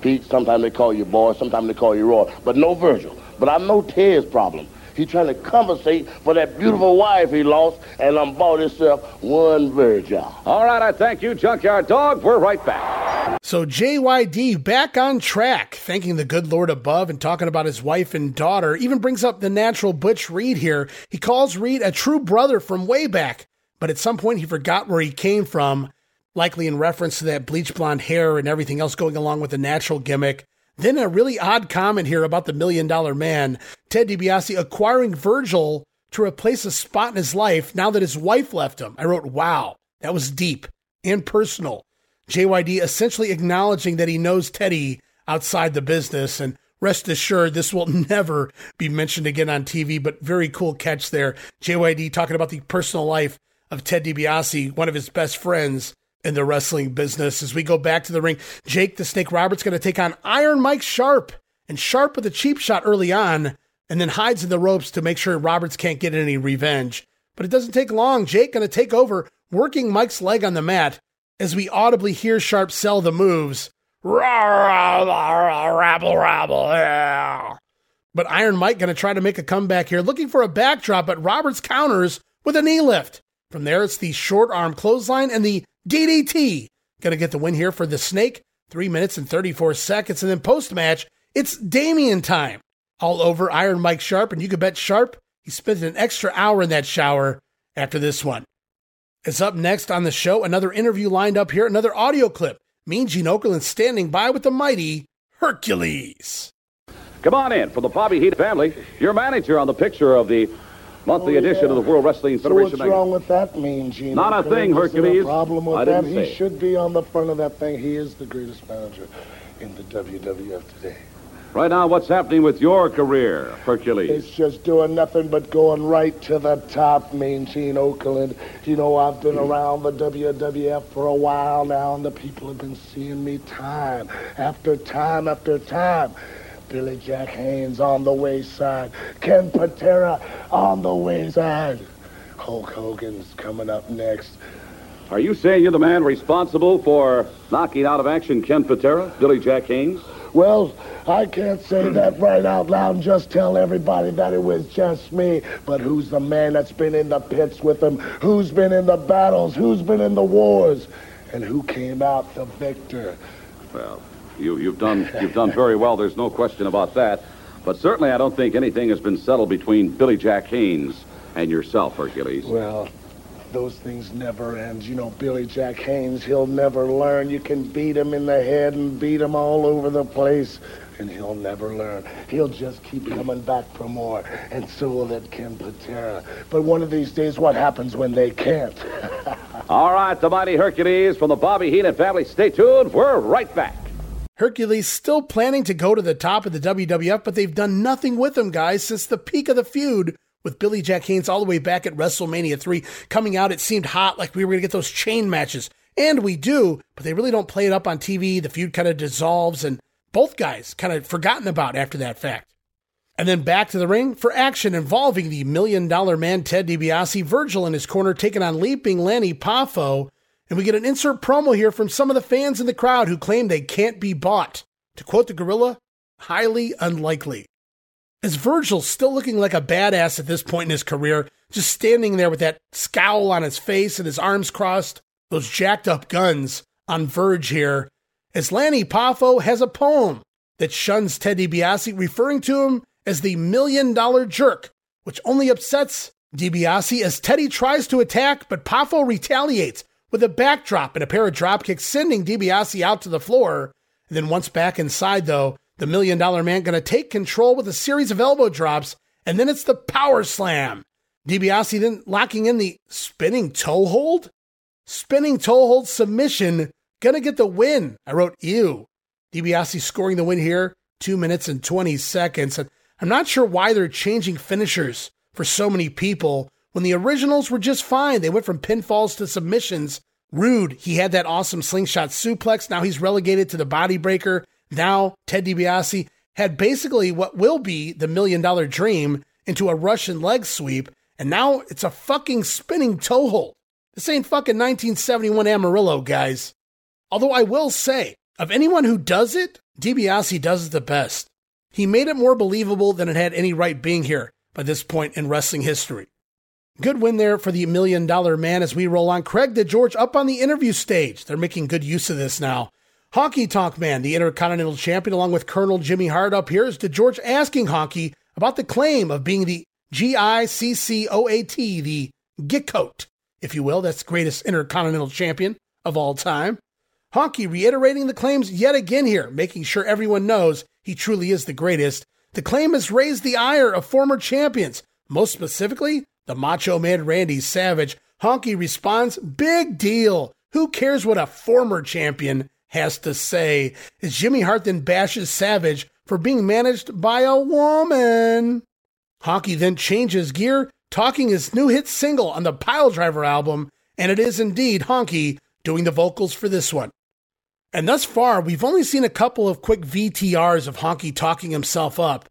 Pete. Sometimes they call you boy. Sometimes they call you Roy. But no Virgil. But I know Ted's problem. He's trying to compensate for that beautiful wife he lost, and I'm bought himself one Virgil. All right, I thank you, Junkyard Dog. We're right back. So JYD back on track, thanking the good Lord above and talking about his wife and daughter. Even brings up the natural Butch Reed here. He calls Reed a true brother from way back, but at some point he forgot where he came from, likely in reference to that bleach blonde hair and everything else going along with the natural gimmick. Then a really odd comment here about the million dollar man, Ted DiBiase acquiring Virgil to replace a spot in his life now that his wife left him. I wrote, wow, that was deep and personal. JYD essentially acknowledging that he knows Teddy outside the business and rest assured this will never be mentioned again on TV, but very cool catch there. JYD talking about the personal life of Ted DiBiase, one of his best friends in the wrestling business. As we go back to the ring, Jake the Snake Roberts going to take on Iron Mike Sharpe. And Sharpe with a cheap shot early on, and then hides in the ropes to make sure Roberts can't get any revenge. But it doesn't take long. Jake going to take over, working Mike's leg on the mat as we audibly hear Sharpe sell the moves. Rabble, rabble, yeah. But Iron Mike going to try to make a comeback here, looking for a backdrop, but Roberts counters with a knee lift. From there, it's the short arm clothesline and the DDT. Going to get the win here for the Snake. Three minutes and 34 seconds. And then post match, it's Damien time. All over Iron Mike Sharpe. And you can bet Sharpe, he spent an extra hour in that shower after this one. It's up next on the show. Another interview lined up here, another audio clip. Mean Gene Okerlund standing by with the mighty Hercules. Come on in for the Bobby Heat family. Your manager on the picture of the monthly Oh, edition yeah. of the World Wrestling So Federation. what's wrong with that, Mean Gene? Not a thing, Hercules. A problem with I that? He should be on the front of that thing. He is the greatest manager in the WWF today. Right now, what's happening with your career, Hercules? It's just doing nothing but going right to the top, Mean Gene Okerlund. You know, I've been around the WWF for a while now, and the people have been seeing me time after time after time. Billy Jack Haynes on the wayside. Ken Patera on the wayside. Hulk Hogan's coming up next. Are you saying you're the man responsible for knocking out of action Ken Patera, Billy Jack Haynes? Well, I can't say that right out loud and just tell everybody that it was just me. But who's the man that's been in the pits with them? Who's been in the battles? Who's been in the wars? And who came out the victor? Well, you, you've done you've done very well. There's no question about that. But certainly, I don't think anything has been settled between Billy Jack Haynes and yourself, Hercules. Well, those things never end. You know, Billy Jack Haynes, he'll never learn. You can beat him in the head and beat him all over the place, and he'll never learn. He'll just keep coming back for more, and so will that Ken Patera. But one of these days, what happens when they can't? All right, the mighty Hercules from the Bobby Heenan family. Stay tuned. We're right back. Hercules still planning to go to the top of the WWF, but they've done nothing with him, guys, since the peak of the feud with Billy Jack Haynes all the way back at WrestleMania 3. Coming out, it seemed hot, like we were going to get those chain matches. And we do, but they really don't play it up on TV. The feud kind of dissolves, and both guys kind of forgotten about after that fact. And then back to the ring for action involving the million dollar man Ted DiBiase, Virgil in his corner taking on leaping Lanny Poffo. And we get an insert promo here from some of the fans in the crowd who claim they can't be bought. To quote the gorilla, highly unlikely. Is Virgil still looking like a badass at this point in his career, just standing there with that scowl on his face and his arms crossed, those jacked up guns on Verge here, as Lanny Poffo has a poem that shuns Ted DiBiase, referring to him as the million dollar jerk, which only upsets DiBiase as Teddy tries to attack, but Poffo retaliates with a backdrop and a pair of drop kicks, sending DiBiase out to the floor. And then once back inside, though, the million dollar man going to take control with a series of elbow drops, and then it's the power slam. DiBiase then locking in the spinning toe hold? Spinning toe hold submission, gonna get the win. I wrote ew. DiBiase scoring the win here, two minutes and 20 seconds. And I'm not sure why they're changing finishers for so many people when the originals were just fine. They went from pinfalls to submissions. Rude, he had that awesome slingshot suplex. Now he's relegated to the body breaker. Now, Ted DiBiase had basically what will be the million dollar dream into a Russian leg sweep, and now it's a fucking spinning toe hold. This ain't fucking 1971 Amarillo, guys. Although I will say, of anyone who does it, DiBiase does it the best. He made it more believable than it had any right being here by this point in wrestling history. Good win there for the million dollar man as we roll on. Craig DeGeorge up on the interview stage. They're making good use of this now. Honky Tonk Man, the Intercontinental Champion, along with Colonel Jimmy Hart up here, is DeGeorge asking Honky about the claim of being the G I C C O A T, the Gickoat, if you will. That's the greatest Intercontinental Champion of all time. Honky reiterating the claims yet again here, making sure everyone knows he truly is the greatest. The claim has raised the ire of former champions, most specifically, the Macho Man Randy Savage. Honky responds, Big deal. Who cares what a former champion has to say as Jimmy Hart then bashes Savage for being managed by a woman. Honky then changes gear, talking his new hit single on the Piledriver album, and it is indeed Honky doing the vocals for this one. And thus far, we've only seen a couple of quick VTRs of Honky talking himself up.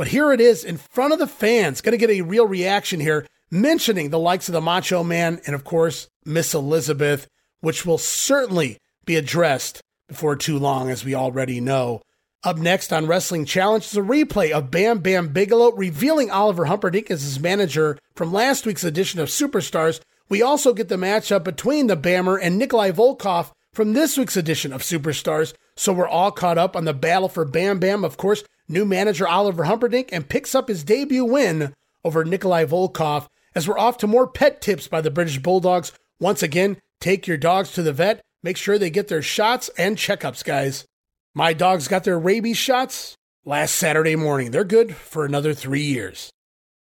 But here it is in front of the fans, going to get a real reaction here, mentioning the likes of the Macho Man and, of course, Miss Elizabeth, which will certainly be addressed before too long, as we already know. Up next on Wrestling Challenge is a replay of Bam Bam Bigelow revealing Oliver Humperdink as his manager from last week's edition of Superstars. We also get the matchup between the Bammer and Nikolai Volkoff from this week's edition of Superstars. So we're all caught up on the battle for Bam Bam. Of course, new manager Oliver Humperdink and picks up his debut win over Nikolai Volkoff as we're off to more pet tips by the British Bulldogs. Once again, take your dogs to the vet Make sure they get their shots and checkups, guys. My dogs got their rabies shots last Saturday morning. They're good for another three years.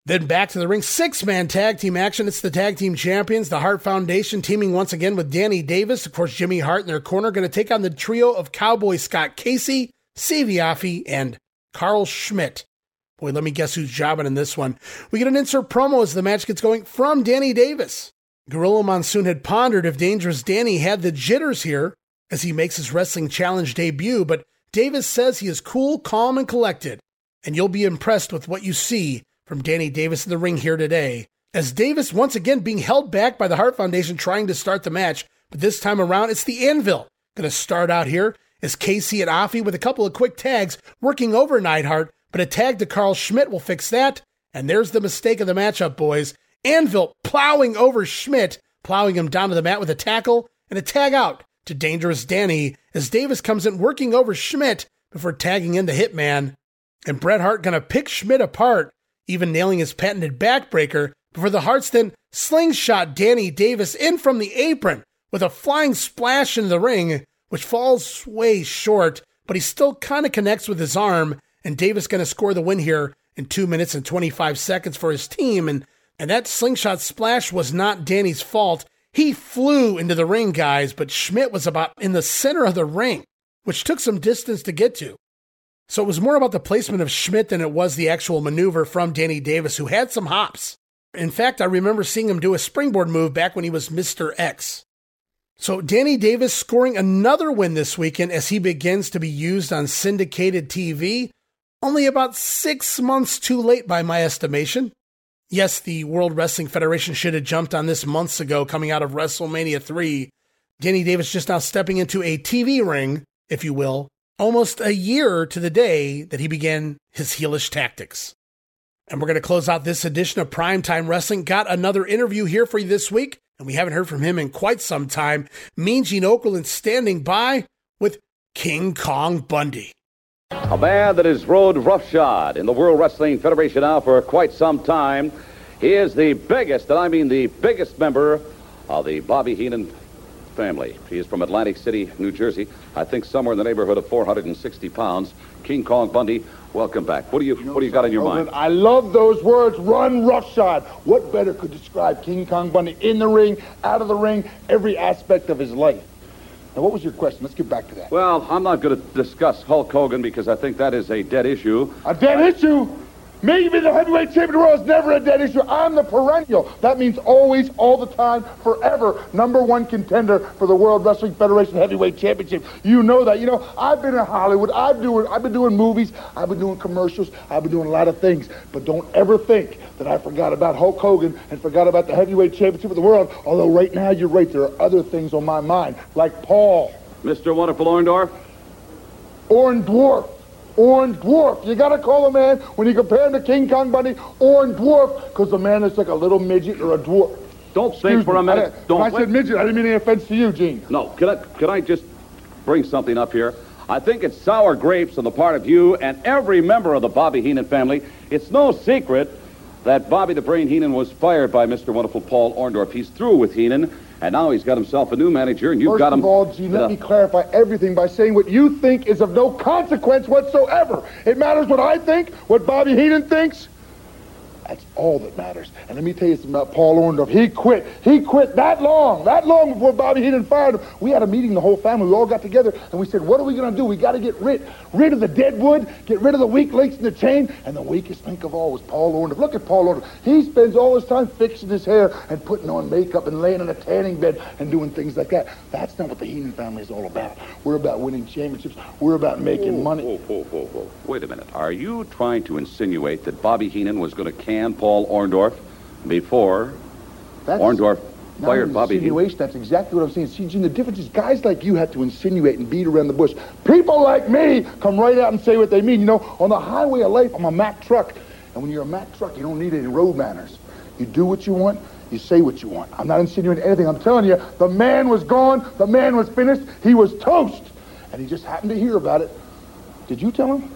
Then back to the ring, six man tag team action. It's the tag team champions, the Hart Foundation, teaming once again with Danny Davis. Of course, Jimmy Hart in their corner, going to take on the trio of Cowboy Scott Casey, Siva Afi, and Carl Schmidt. Boy, let me guess who's jobbing in this one. We get an insert promo as the match gets going from Danny Davis. Gorilla Monsoon had pondered if Dangerous Danny had the jitters here as he makes his wrestling challenge debut, but Davis says he is cool, calm, and collected, and you'll be impressed with what you see from Danny Davis in the ring here today. As Davis once again being held back by the Hart Foundation trying to start the match, but this time around it's the Anvil going to start out here as Casey and Afi with a couple of quick tags working over Neidhart, but a tag to Carl Schmidt will fix that. And there's the mistake of the matchup, boys. Anvil plowing over Schmidt, plowing him down to the mat with a tackle and a tag out to Dangerous Danny as Davis comes in working over Schmidt before tagging in the Hitman. And Bret Hart gonna pick Schmidt apart, even nailing his patented backbreaker, Before the Harts then slingshot Danny Davis in from the apron with a flying splash into the ring, which falls way short, but he still kind of connects with his arm, and Davis going to score the win here in 2 minutes and 25 seconds for his team. And, and that slingshot splash was not Danny's fault. He flew into the ring, guys, but Schmidt was about in the center of the ring, which took some distance to get to. So it was more about the placement of Schmidt than it was the actual maneuver from Danny Davis, who had some hops. In fact, I remember seeing him do a springboard move back when he was Mr. X. So Danny Davis scoring another win this weekend as he begins to be used on syndicated TV, only about six months too late by my estimation. Yes, the World Wrestling Federation should have jumped on this months ago coming out of WrestleMania 3. Danny Davis just now stepping into a TV ring, if you will, almost a year to the day that he began his heelish tactics. And we're going to close out this edition of Primetime Wrestling. Got another interview here for you this week, and we haven't heard from him in quite some time. Mean Gene Okerlund standing by with King Kong Bundy. A man that has rode roughshod in the World Wrestling Federation now for quite some time. He is the biggest, and I mean the biggest member of the Bobby Heenan family. He is from Atlantic City, New Jersey. I think somewhere in the neighborhood of 460 pounds. King Kong Bundy, welcome back. What do you what do you got in your mind? I love those words, run roughshod. What better could describe King Kong Bundy in the ring, out of the ring, every aspect of his life? Now, what was your question? Let's get back to that. Well, I'm not going to discuss Hulk Hogan because I think that is a dead issue. A dead issue? Maybe the heavyweight champion of the world is never a dead issue. I'm the perennial. That means always, all the time, forever, number one contender for the World Wrestling Federation Heavyweight Championship. You know that. You know, I've been in Hollywood. I've doing. I've been doing movies. I've been doing commercials. I've been doing a lot of things. But don't ever think that I forgot about Hulk Hogan and forgot about the heavyweight championship of the world. Although right now, you're right. There are other things on my mind, like Paul. Mr. Wonderful Orndorff? Dwarf. Orange Dwarf. You gotta call a man, when you compare him to King Kong Bundy, Orange Dwarf, because the man is like a little midget or a dwarf. Don't think Excuse for a minute. I, Don't I said midget, I didn't mean any offense to you, Gene. No, can I, can I just bring something up here? I think it's sour grapes on the part of you and every member of the Bobby Heenan family. It's no secret that Bobby the Brain Heenan was fired by Mr. Wonderful Paul Orndorff. He's through with Heenan, and now he's got himself a new manager, and you've First got him. First of all, Gene, let Uh, me clarify everything by saying what you think is of no consequence whatsoever. It matters what I think, what Bobby Heenan thinks. That's all that matters. And let me tell you something about Paul Orndorff. He quit. He quit that long, that long before Bobby Heenan fired him. We had a meeting, the whole family. We all got together and we said, what are we going to do? We got to get rid, rid of the dead wood, get rid of the weak links in the chain. And the weakest link of all was Paul Orndorff. Look at Paul Orndorff. He spends all his time fixing his hair and putting on makeup and laying in a tanning bed and doing things like that. That's not what the Heenan family is all about. We're about winning championships. We're about making money. Whoa, whoa, whoa, whoa. Wait a minute. Are you trying to insinuate that Bobby Heenan was going to can Paul Orndorff before That's Orndorff fired Bobby insinuation. That's exactly what I'm saying. See, Gene, the difference is guys like you have to insinuate and beat around the bush. People like me come right out and say what they mean. You know, on the highway of life, I'm a Mack truck. And when you're a Mack truck, you don't need any road manners. You do what you want. You say what you want. I'm not insinuating anything. I'm telling you, the man was gone. The man was finished. He was toast. And he just happened to hear about it. Did you tell him?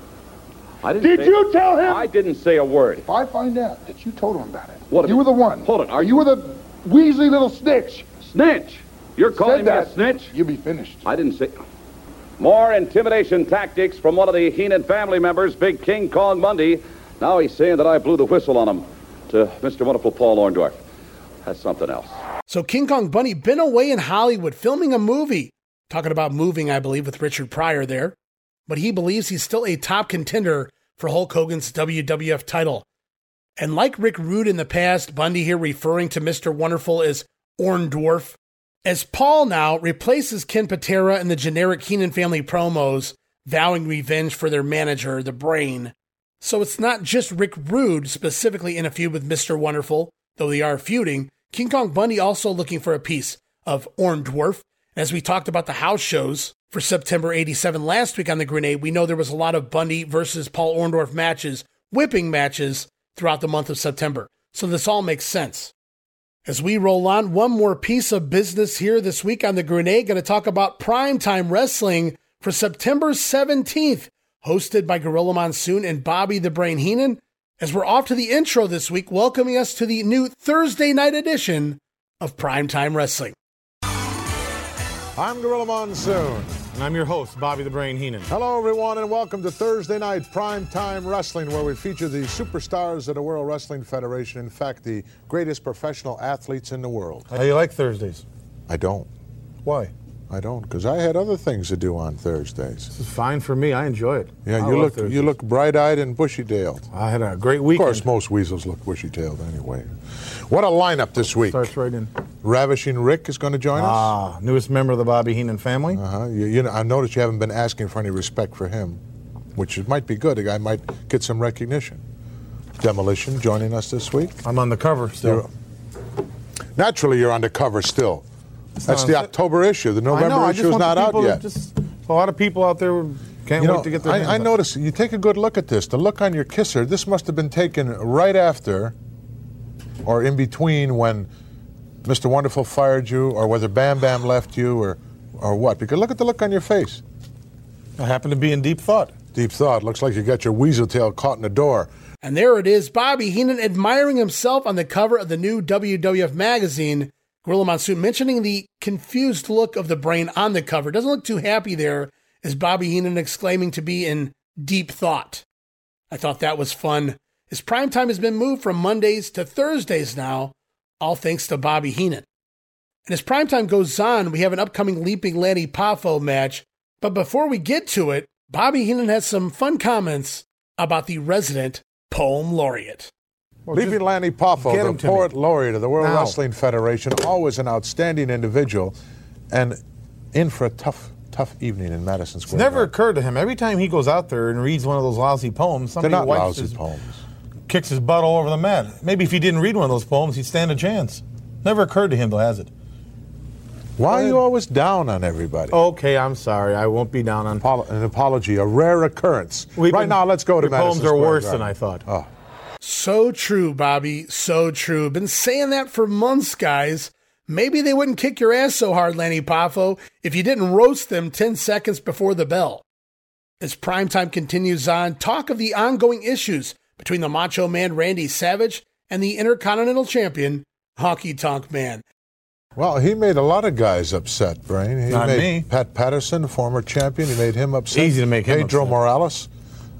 I didn't Did say- you tell him? I didn't say a word. If I find out that you told him about it, What you were the one. Hold on. Are you were the Weasley little snitch. Snitch? You're calling Said me a snitch? You'll be finished. I didn't say. More intimidation tactics from one of the Heenan family members, Big King Kong Bundy. Now he's saying that I blew the whistle on him to Mr. Wonderful Paul Orndorff. That's something else. So King Kong Bundy been away in Hollywood filming a movie. Talking about moving, I believe, with Richard Pryor there. But he believes he's still a top contender for Hulk Hogan's WWF title. And like Rick Rude in the past, Bundy here referring to Mr. Wonderful as Orn. As Paul now replaces Ken Patera in the generic Heenan family promos, vowing revenge for their manager, the Brain. So it's not just Rick Rude specifically in a feud with Mr. Wonderful, though they are feuding. King Kong Bundy also looking for a piece of Orn. As we talked about the house shows for September 87 last week on the Grenade, we know there was a lot of Bundy versus Paul Orndorff matches, whipping matches throughout the month of September. So this all makes sense. As we roll on, one more piece of business here this week on the Grenade, going to talk about primetime wrestling for September 17th, hosted by Gorilla Monsoon and Bobby the Brain Heenan. as we're off to the intro this week, welcoming us to the new Thursday night edition of Primetime Wrestling. I'm Gorilla Monsoon. And I'm your host, Bobby the Brain Heenan. Hello, everyone, and welcome to Thursday Night Primetime Wrestling, where we feature the superstars of the World Wrestling Federation. In fact, the greatest professional athletes in the world. How do you like Thursdays? I don't. Why? I don't, because I had other things to do on Thursdays. This is fine for me. I enjoy it. Yeah, I you look Thursdays. you look bright-eyed and bushy-tailed. I had a great week. Of course, most weasels look bushy-tailed anyway. What a lineup this week! Starts right in. Ravishing Rick is going to join us. Ah, newest member of the Bobby Heenan family. Uh-huh. You, you know, I noticed you haven't been asking for any respect for him, which might be good. The guy might get some recognition. Demolition joining us this week. I'm on the cover still. You're- naturally, you're on the cover still. That's the a- October issue. The November know, issue is not out yet. Just, a lot of people out there can't you wait know, to get their hands I, I on it. noticed. You take a good look at this. The look on your kisser. This must have been taken right after, or in between when Mr. Wonderful fired you, or whether Bam Bam left you, or or what. Because look at the look on your face. I happen to be in deep thought. Deep thought. Looks like you got your weasel tail caught in the door. And there it is, Bobby Heenan admiring himself on the cover of the new WWF magazine. Gorilla Monsoon mentioning the confused look of the brain on the cover. Doesn't look too happy there, as Bobby Heenan exclaiming to be in deep thought. I thought that was fun. His prime time has been moved from Mondays to Thursdays now, all thanks to Bobby Heenan. And as prime time goes on, we have an upcoming Leaping Lanny Poffo match. But before we get to it, Bobby Heenan has some fun comments about the resident poem laureate. Leaping Lanny Poffo, the poet laureate of the World Now. Wrestling Federation, always an outstanding individual, and in for a tough, tough evening in Madison It's Square. never Garden. occurred to him. Every time he goes out there and reads one of those lousy poems, They're somebody not wipes lousy his, poems. kicks his butt all over the mat. Maybe if he didn't read one of those poems, he'd stand a chance. Never occurred to him, though, has it? Why are you always down on everybody? Okay, I'm sorry. I won't be down on. Apolo- an apology, a rare occurrence. We've right been- now, let's go to your Madison poems are Square worse Garden. than I thought. Oh, So true, Bobby. So true. Been saying that for months, guys. Maybe they wouldn't kick your ass so hard, Lanny Poffo, if you didn't roast them 10 seconds before the bell. As primetime continues on, talk of the ongoing issues between the Macho Man Randy Savage and the Intercontinental Champion, Honky Tonk Man. well, he made a lot of guys upset, Brain. He Not made me. Pat Patterson, former champion, he made him upset. Easy to make him Pedro upset. Morales,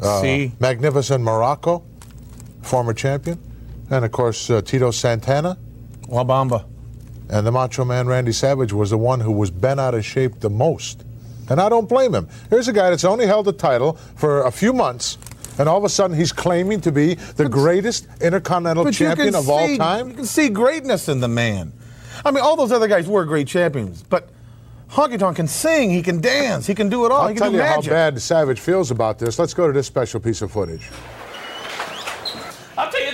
uh, See? Magnificent Muraco, former champion, and of course uh, Tito Santana. Wabamba. And the Macho Man Randy Savage was the one who was bent out of shape the most. And I don't blame him. Here's a guy that's only held the title for a few months, and all of a sudden he's claiming to be the greatest intercontinental champion of all time. You can see greatness in the man. I mean, all those other guys were great champions, but Honky Tonk can sing, he can dance, he can do it all. I'll he can tell you magic. how bad Savage feels about this. Let's go to this special piece of footage.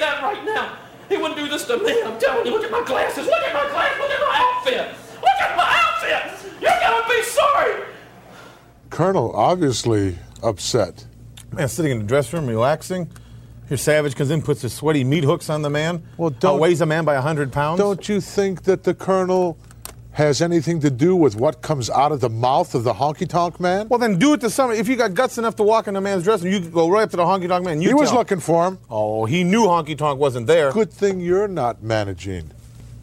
I'll tell you that right now. He wouldn't do this to me. I'm telling you. Look at my glasses. Look at my glasses. Look at my outfit. Look at my outfit. You're gonna be sorry. Colonel obviously upset. Man, sitting in the dressing room, relaxing. Here, Savage comes in, puts his sweaty meat hooks on the man. Well, don't- outweighs a man by hundred pounds. Don't you think that the Colonel has anything to do with what comes out of the mouth of the honky tonk man? Well, then do it to somebody. If you got guts enough to walk in a man's dressing room, you could go right up to the honky tonk man. You he was him. looking for him. Oh, he knew honky tonk wasn't there. Good thing you're not managing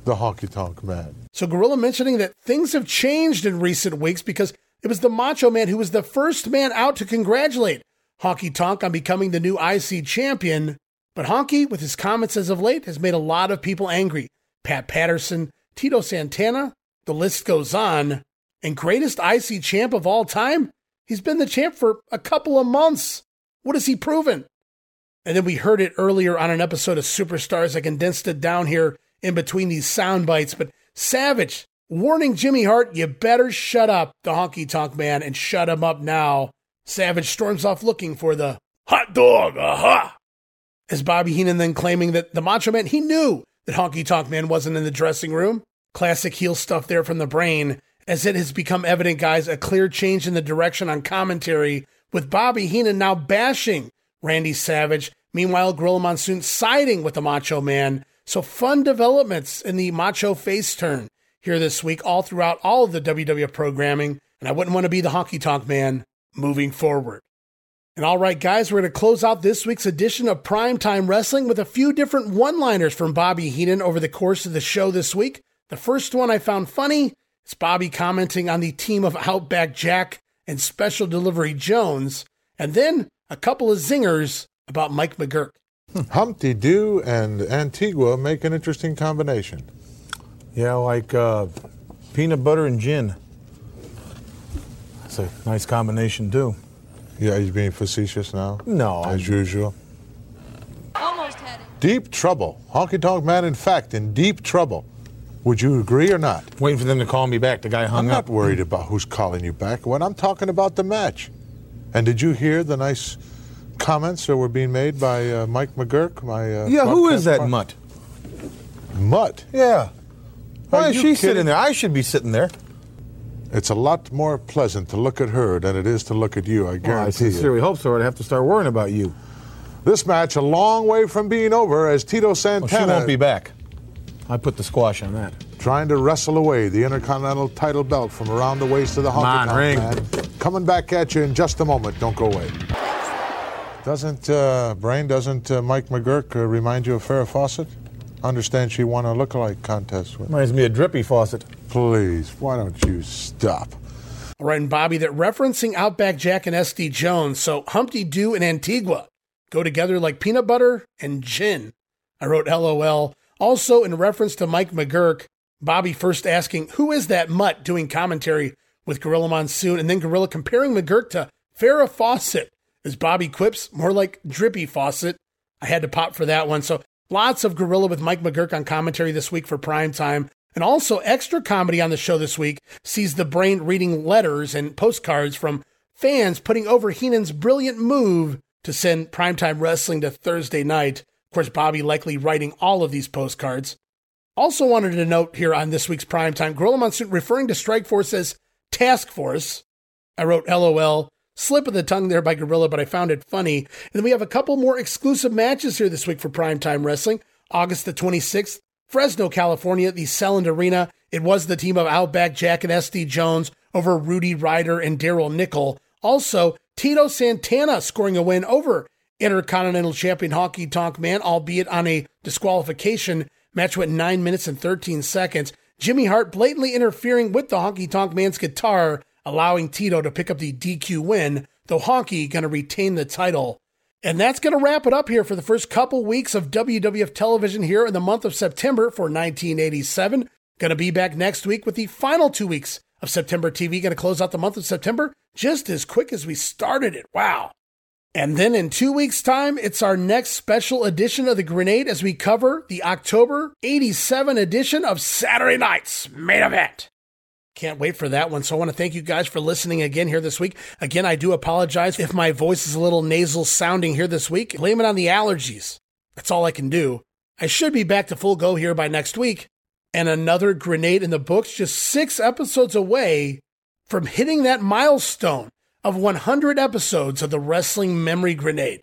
the honky tonk man. So Gorilla mentioning that things have changed in recent weeks because it was the Macho Man who was the first man out to congratulate Honky Tonk on becoming the new IC champion. But Honky, with his comments as of late, has made a lot of people angry. Pat Patterson, Tito Santana, the list goes on. And greatest IC champ of all time? He's been the champ for a couple of months. What has he proven? And then we heard it earlier on an episode of Superstars. I condensed it down here in between these sound bites. But Savage warning Jimmy Hart, you better shut up, the honky tonk man, and shut him up now. Savage storms off looking for the hot dog, aha! As Bobby Heenan then claiming that the Macho Man, he knew that Honky Tonk Man wasn't in the dressing room. Classic heel stuff there from the brain, as it has become evident, guys, a clear change in the direction on commentary, with Bobby Heenan now bashing Randy Savage. Meanwhile, Gorilla Monsoon siding with the Macho Man. So fun developments in the Macho face turn here this week, all throughout all of the WWF programming. And I wouldn't want to be the Honky Tonk Man moving forward. And all right, guys, we're going to close out this week's edition of Primetime Wrestling with a few different one liners from Bobby Heenan over the course of the show this week. The first one I found funny is Bobby commenting on the team of Outback Jack and Special Delivery Jones, and then a couple of zingers about Mike McGuirk. Humpty Doo and Antigua make an interesting combination. Yeah, like uh, peanut butter and gin. That's a nice combination, too. Yeah, he's being facetious now? No. As usual. Almost had it. Deep trouble. Honky Tonk Man, in fact, in deep trouble. Would you agree or not? Waiting for them to call me back. The guy hung I'm up. not worried about who's calling you back. When I'm talking about the match. And did you hear the nice comments that were being made by uh, Mike McGuirk? My uh, Yeah, who is that mutt? Mutt? Yeah. Why Are is she kidding? sitting there? I should be sitting there. It's a lot more pleasant to look at her than it is to look at you, I guarantee Well, I guarantee you. sincerely hope so. I'd have to start worrying about you. This match a long way from being over as Tito Well, Santana she won't be back. I put the squash on that. trying to wrestle away the Intercontinental title belt from around the waist of the Come on, Honky Tonk ring. Man. Coming back at you in just a moment. Don't go away. Doesn't uh, Brain? Doesn't uh, Mike McGuirk uh, remind you of Farrah Fawcett? Understand she won a lookalike contest with. Reminds me of Drippy Faucet. Please, why don't you stop? All right, and Bobby, that referencing Outback Jack and SD Jones, so Humpty Doo and Antigua go together like peanut butter and gin. I wrote LOL. Also, in reference to Mike McGuirk, Bobby first asking, Who is that mutt doing commentary with Gorilla Monsoon? And then Gorilla comparing McGuirk to Farrah Fawcett. As Bobby quips, more like Drippy Fawcett. I had to pop for that one. So lots of Gorilla with Mike McGuirk on commentary this week for prime time. And also extra comedy on the show this week sees the brain reading letters and postcards from fans putting over Heenan's brilliant move to send primetime wrestling to Thursday night. Of course, Bobby likely writing all of these postcards. Also wanted to note here on this week's primetime, Gorilla Monsoon referring to Strike Force as Task Force. I wrote LOL. Slip of the tongue there by Gorilla, but I found it funny. And then we have a couple more exclusive matches here this week for primetime wrestling. August the 26th, Fresno, California, the Selland Arena. It was the team of Outback Jack and SD Jones over Rudy Ryder and Daryl Nickel. Also, Tito Santana scoring a win over Intercontinental Champion Honky Tonk Man, albeit on a disqualification. Match went 9 minutes and 13 seconds. Jimmy Hart blatantly interfering with the Honky Tonk Man's guitar, allowing Tito to pick up the DQ win, though Honky going to retain the title. And that's going to wrap it up here for the first couple weeks of WWF television here in the month of September for 1987. Going to be back next week with the final two weeks of September TV. Going to close out the month of September just as quick as we started it. Wow. And then in two weeks' time, it's our next special edition of The Grenade as we cover the October 87 edition of Saturday Night's Main Event. Can't wait for that one. So I want to thank you guys for listening again here this week. Again, I do apologize if my voice is a little nasal sounding here this week. Blame it on the allergies. That's all I can do. I should be back to full go here by next week. And another grenade in the books, just six episodes away from hitting that milestone of 100 episodes of the Wrestling Memory Grenade.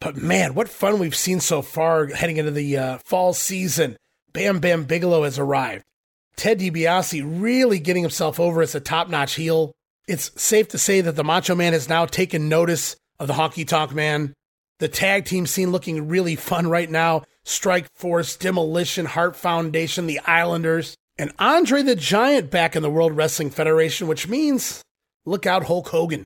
But man, what fun we've seen so far heading into the uh, fall season. Bam Bam Bigelow has arrived. Ted DiBiase really getting himself over as a top notch heel. It's safe to say that the Macho Man has now taken notice of the Honky Tonk Man. The tag team scene looking really fun right now. Strike Force, Demolition, Heart Foundation, the Islanders, and Andre the Giant back in the World Wrestling Federation, which means look out Hulk Hogan.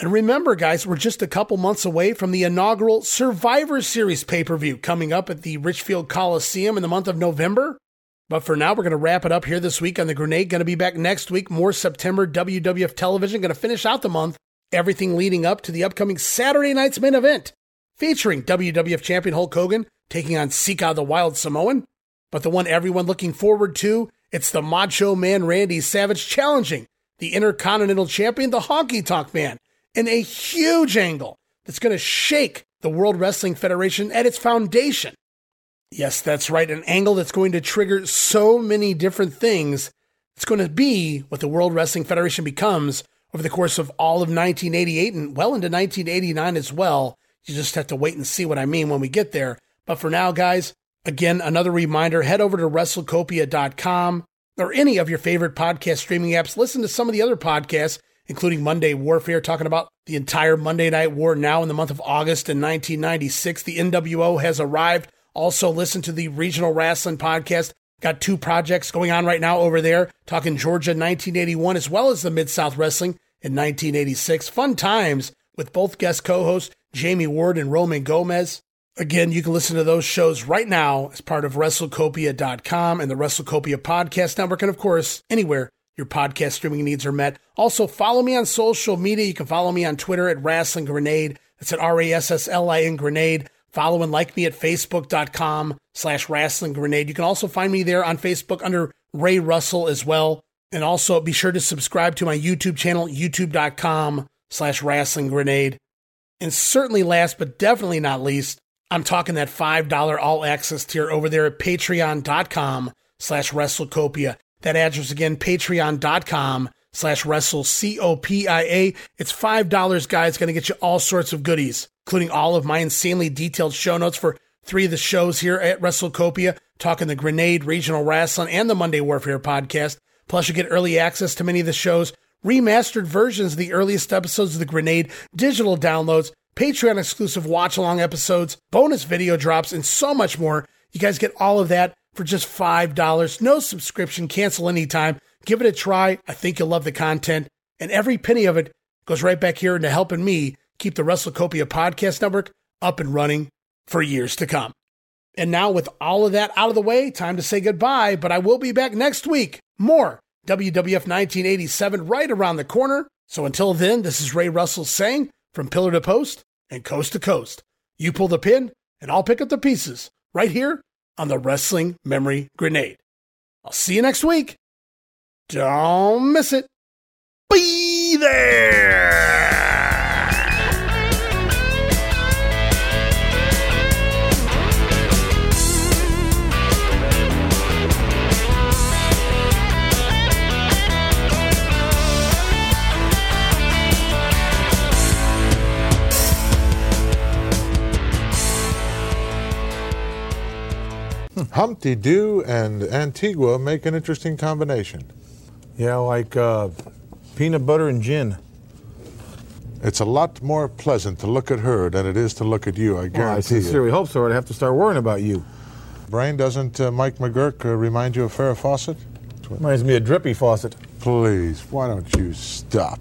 And remember, guys, we're just a couple months away from the inaugural Survivor Series pay per view coming up at the Richfield Coliseum in the month of November. But for now, we're going to wrap it up here this week on the Grenade. Going to be back next week. More September WWF television. Going to finish out the month. Everything leading up to the upcoming Saturday night's main event, featuring WWF champion Hulk Hogan taking on Sika the Wild Samoan. But the one everyone looking forward to, it's the Macho Man Randy Savage challenging the Intercontinental Champion, the Honky Tonk Man, in a huge angle that's going to shake the World Wrestling Federation at its foundation. Yes, that's right. An angle that's going to trigger so many different things. It's going to be what the World Wrestling Federation becomes over the course of all of 1988 and well into 1989 as well. You just have to wait and see what I mean when we get there. But for now, guys, again, another reminder head over to WrestleCopia.com or any of your favorite podcast streaming apps. Listen to some of the other podcasts including Monday Warfare, talking about the entire Monday Night War now in the month of August in 1996. The NWO has arrived. Also, listen to the Regional Wrestling Podcast. Got two projects going on right now over there, talking Georgia 1981 as well as the Mid South Wrestling in 1986. Fun times with both guest co hosts Jamie Ward and Roman Gomez. Again, you can listen to those shows right now as part of WrestleCopia.com and the WrestleCopia Podcast Network, and of course, anywhere your podcast streaming needs are met. Also, follow me on social media. You can follow me on Twitter at Rasslin Grenade. That's at R A S S L I N Grenade. Follow and like me at Facebook.com slash Rasslin Grenade. You can also find me there on Facebook under Ray Russell as well. And also be sure to subscribe to my YouTube channel, youtube.com slash Rasslin Grenade. And certainly last but definitely not least, I'm talking that $5 all access tier over there at patreon.com slash WrestleCopia. That address again, patreon.com slash wrestle C-O-P-I-A. It's $5, guys. It's Going to get you all sorts of goodies, including all of my insanely detailed show notes for three of the shows here at WrestleCopia, talking the Grenade Regional Wrestling and the Monday Warfare podcast. Plus, you get early access to many of the shows, remastered versions of the earliest episodes of the Grenade, digital downloads, Patreon exclusive watch along episodes, bonus video drops, and so much more. You guys get all of that for just $5. No subscription, cancel anytime. Give it a try. I think you'll love the content. And every penny of it goes right back here into helping me keep the WrestleCopia Podcast Network up and running for years to come. And now, with all of that out of the way, time to say goodbye, but I will be back next week. More WWF 1987 right around the corner. So until then, this is Ray Russell saying from pillar to post and coast to coast, you pull the pin and I'll pick up the pieces right here on the Wrestling Memory Grenade. I'll see you next week. Don't miss it. Be there. Humpty Doo and Antigua make an interesting combination. Yeah, like uh, peanut butter and gin. It's a lot more pleasant to look at her than it is to look at you, I guarantee Well, I sincerely hope so, I'd have to start worrying about you. you. Brain, doesn't uh, Mike McGuirk uh, remind you of Farrah Fawcett? Reminds me of Drippy Fawcett. Please, why don't you stop?